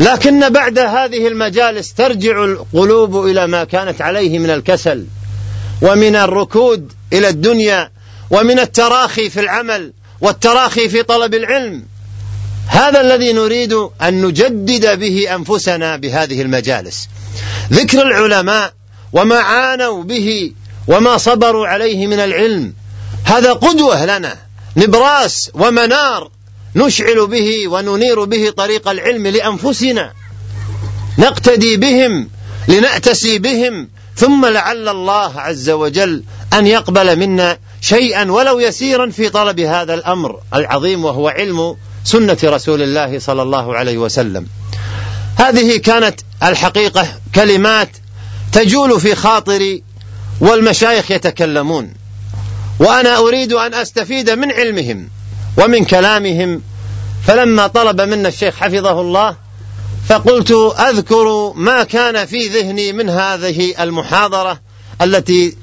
لكن بعد هذه المجالس ترجع القلوب إلى ما كانت عليه من الكسل ومن الركود إلى الدنيا ومن التراخي في العمل والتراخي في طلب العلم. هذا الذي نريد أن نجدد به أنفسنا بهذه المجالس. ذكر العلماء وما عانوا به وما صبروا عليه من العلم. هذا قدوة لنا نبراس ومنار نشعل به وننير به طريق العلم لأنفسنا. نقتدي بهم لنأتسي بهم. ثم لعل الله عز وجل أن يقبل منا شيئا ولو يسيرا في طلب هذا الأمر العظيم وهو علم سنة رسول الله صلى الله عليه وسلم. هذه كانت الحقيقة كلمات تجول في خاطري والمشايخ يتكلمون. وأنا أريد أن أستفيد من علمهم. ومن كلامهم فلما طلب منا الشيخ حفظه الله فقلت أذكر ما كان في ذهني من هذه المحاضرة التي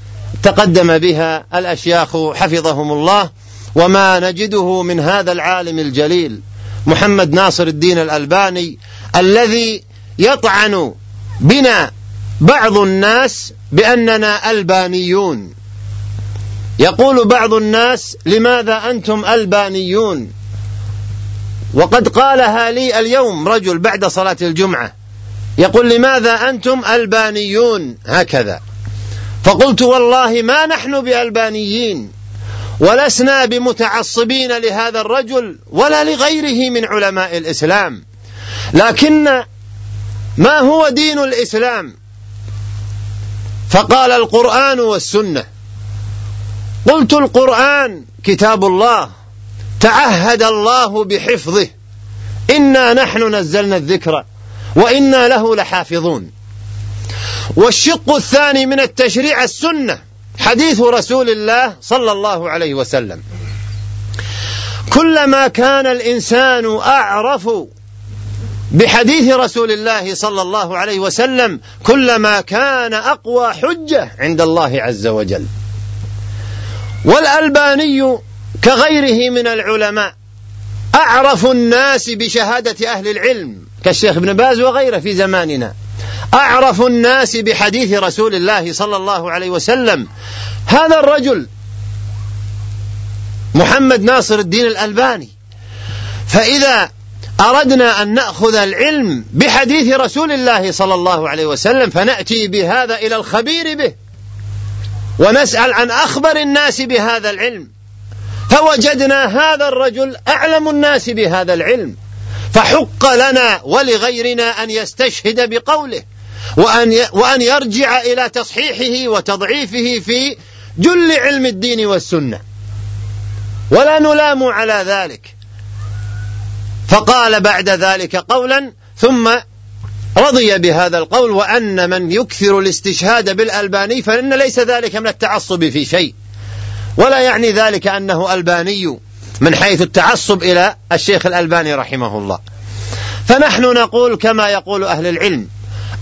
تقدم بها الأشياخ حفظهم الله وما نجده من هذا العالم الجليل محمد ناصر الدين الألباني الذي يطعن بنا بعض الناس بأننا ألبانيون. يقول بعض الناس لماذا أنتم ألبانيون؟ وقد قالها لي اليوم رجل بعد صلاة الجمعة يقول لماذا أنتم ألبانيون؟ هكذا. فقلت والله ما نحن بألبانيين ولسنا بمتعصبين لهذا الرجل ولا لغيره من علماء الإسلام. لكن ما هو دين الإسلام؟ فقال القرآن والسنة. قلت القرآن كتاب الله تعهد الله بحفظه. إنا نحن نزلنا الذكر وإنا له لحافظون. والشق الثاني من التشريع السنة حديث رسول الله صلى الله عليه وسلم. كلما كان الإنسان أعرف بحديث رسول الله صلى الله عليه وسلم كلما كان أقوى حجة عند الله عز وجل. والألباني كغيره من العلماء أعرف الناس بشهادة أهل العلم كالشيخ ابن باز وغيره في زماننا. أعرف الناس بحديث رسول الله صلى الله عليه وسلم. هذا الرجل محمد ناصر الدين الألباني. فإذا أردنا أن نأخذ العلم بحديث رسول الله صلى الله عليه وسلم فنأتي بهذا إلى الخبير به. ونسأل عن أخبر الناس بهذا العلم. فوجدنا هذا الرجل أعلم الناس بهذا العلم. فحق لنا ولغيرنا أن يستشهد بقوله وأن وأن يرجع إلى تصحيحه وتضعيفه في جل علم الدين والسنة. ولا نلام على ذلك. فقال بعد ذلك قولا ثم رضي بهذا القول وأن من يكثر الاستشهاد بالألباني فإن ليس ذلك من التعصب في شيء. ولا يعني ذلك أنه ألباني من حيث التعصب إلى الشيخ الألباني رحمه الله. فنحن نقول كما يقول أهل العلم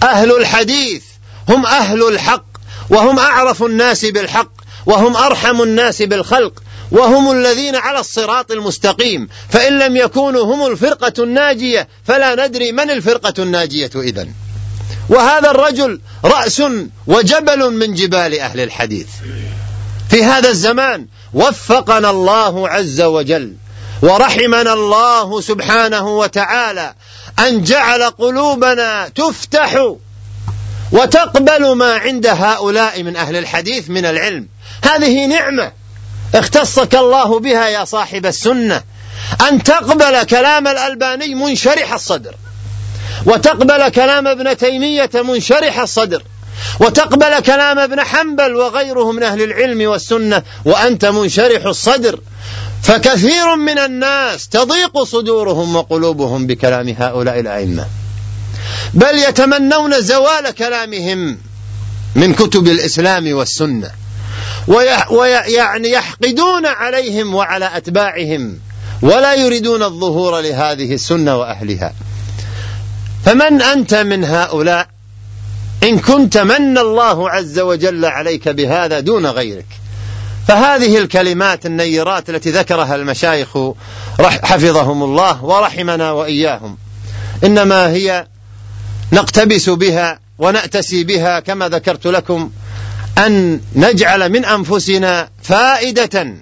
أهل الحديث هم أهل الحق وهم أعرف الناس بالحق وهم أرحم الناس بالخلق وهم الذين على الصراط المستقيم. فإن لم يكونوا هم الفرقة الناجية فلا ندري من الفرقة الناجية إذن. وهذا الرجل رأس وجبل من جبال أهل الحديث. في هذا الزمان وفقنا الله عز وجل ورحمنا الله سبحانه وتعالى أن جعل قلوبنا تفتح وتقبل ما عند هؤلاء من أهل الحديث من العلم. هذه نعمة اختصك الله بها يا صاحب السنة أن تقبل كلام الألباني منشرح الصدر وتقبل كلام ابن تيمية منشرح الصدر وتقبل كلام ابن حنبل وغيره من أهل العلم والسنة وأنت منشرح الصدر. فكثير من الناس تضيق صدورهم وقلوبهم بكلام هؤلاء الأئمة. بل يتمنون زوال كلامهم من كتب الإسلام والسنة. ويعني يحقدون عليهم وعلى أتباعهم ولا يريدون الظهور لهذه السنة وأهلها. فمن أنت من هؤلاء؟ إن كنت من الله عز وجل عليك بهذا دون غيرك. فهذه الكلمات النيرات التي ذكرها المشايخ حفظهم الله ورحمنا وإياهم. إنما هي نقتبس بها ونأتسي بها كما ذكرت لكم أن نجعل من أنفسنا فائدة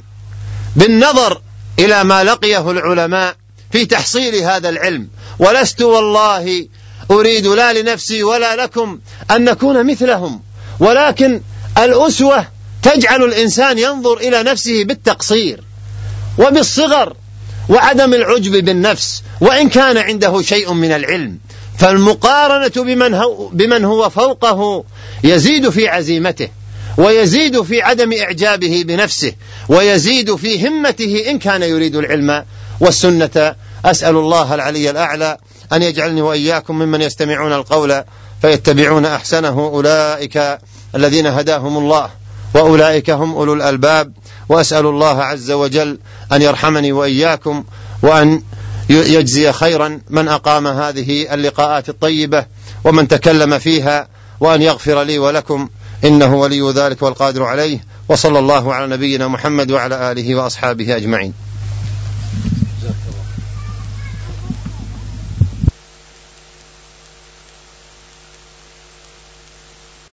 بالنظر إلى ما لقيه العلماء في تحصيل هذا العلم. ولست والله أريد لا لنفسي ولا لكم أن نكون مثلهم. ولكن الأسوة تجعل الإنسان ينظر إلى نفسه بالتقصير وبالصغر وعدم العجب بالنفس وإن كان عنده شيء من العلم. فالمقارنة بمن هو, بمن هو فوقه يزيد في عزيمته. ويزيد في عدم إعجابه بنفسه ويزيد في همته إن كان يريد العلم والسنة. أسأل الله العلي الأعلى أن يجعلني وإياكم ممن يستمعون القول فيتبعون أحسنه. أولئك الذين هداهم الله وأولئك هم أولو الألباب. وأسأل الله عز وجل أن يرحمني وإياكم وأن يجزي خيرا من أقام هذه اللقاءات الطيبة ومن تكلم فيها وأن يغفر لي ولكم. إنه ولي ذلك والقادر عليه وصلى الله على نبينا محمد وعلى آله وأصحابه أجمعين.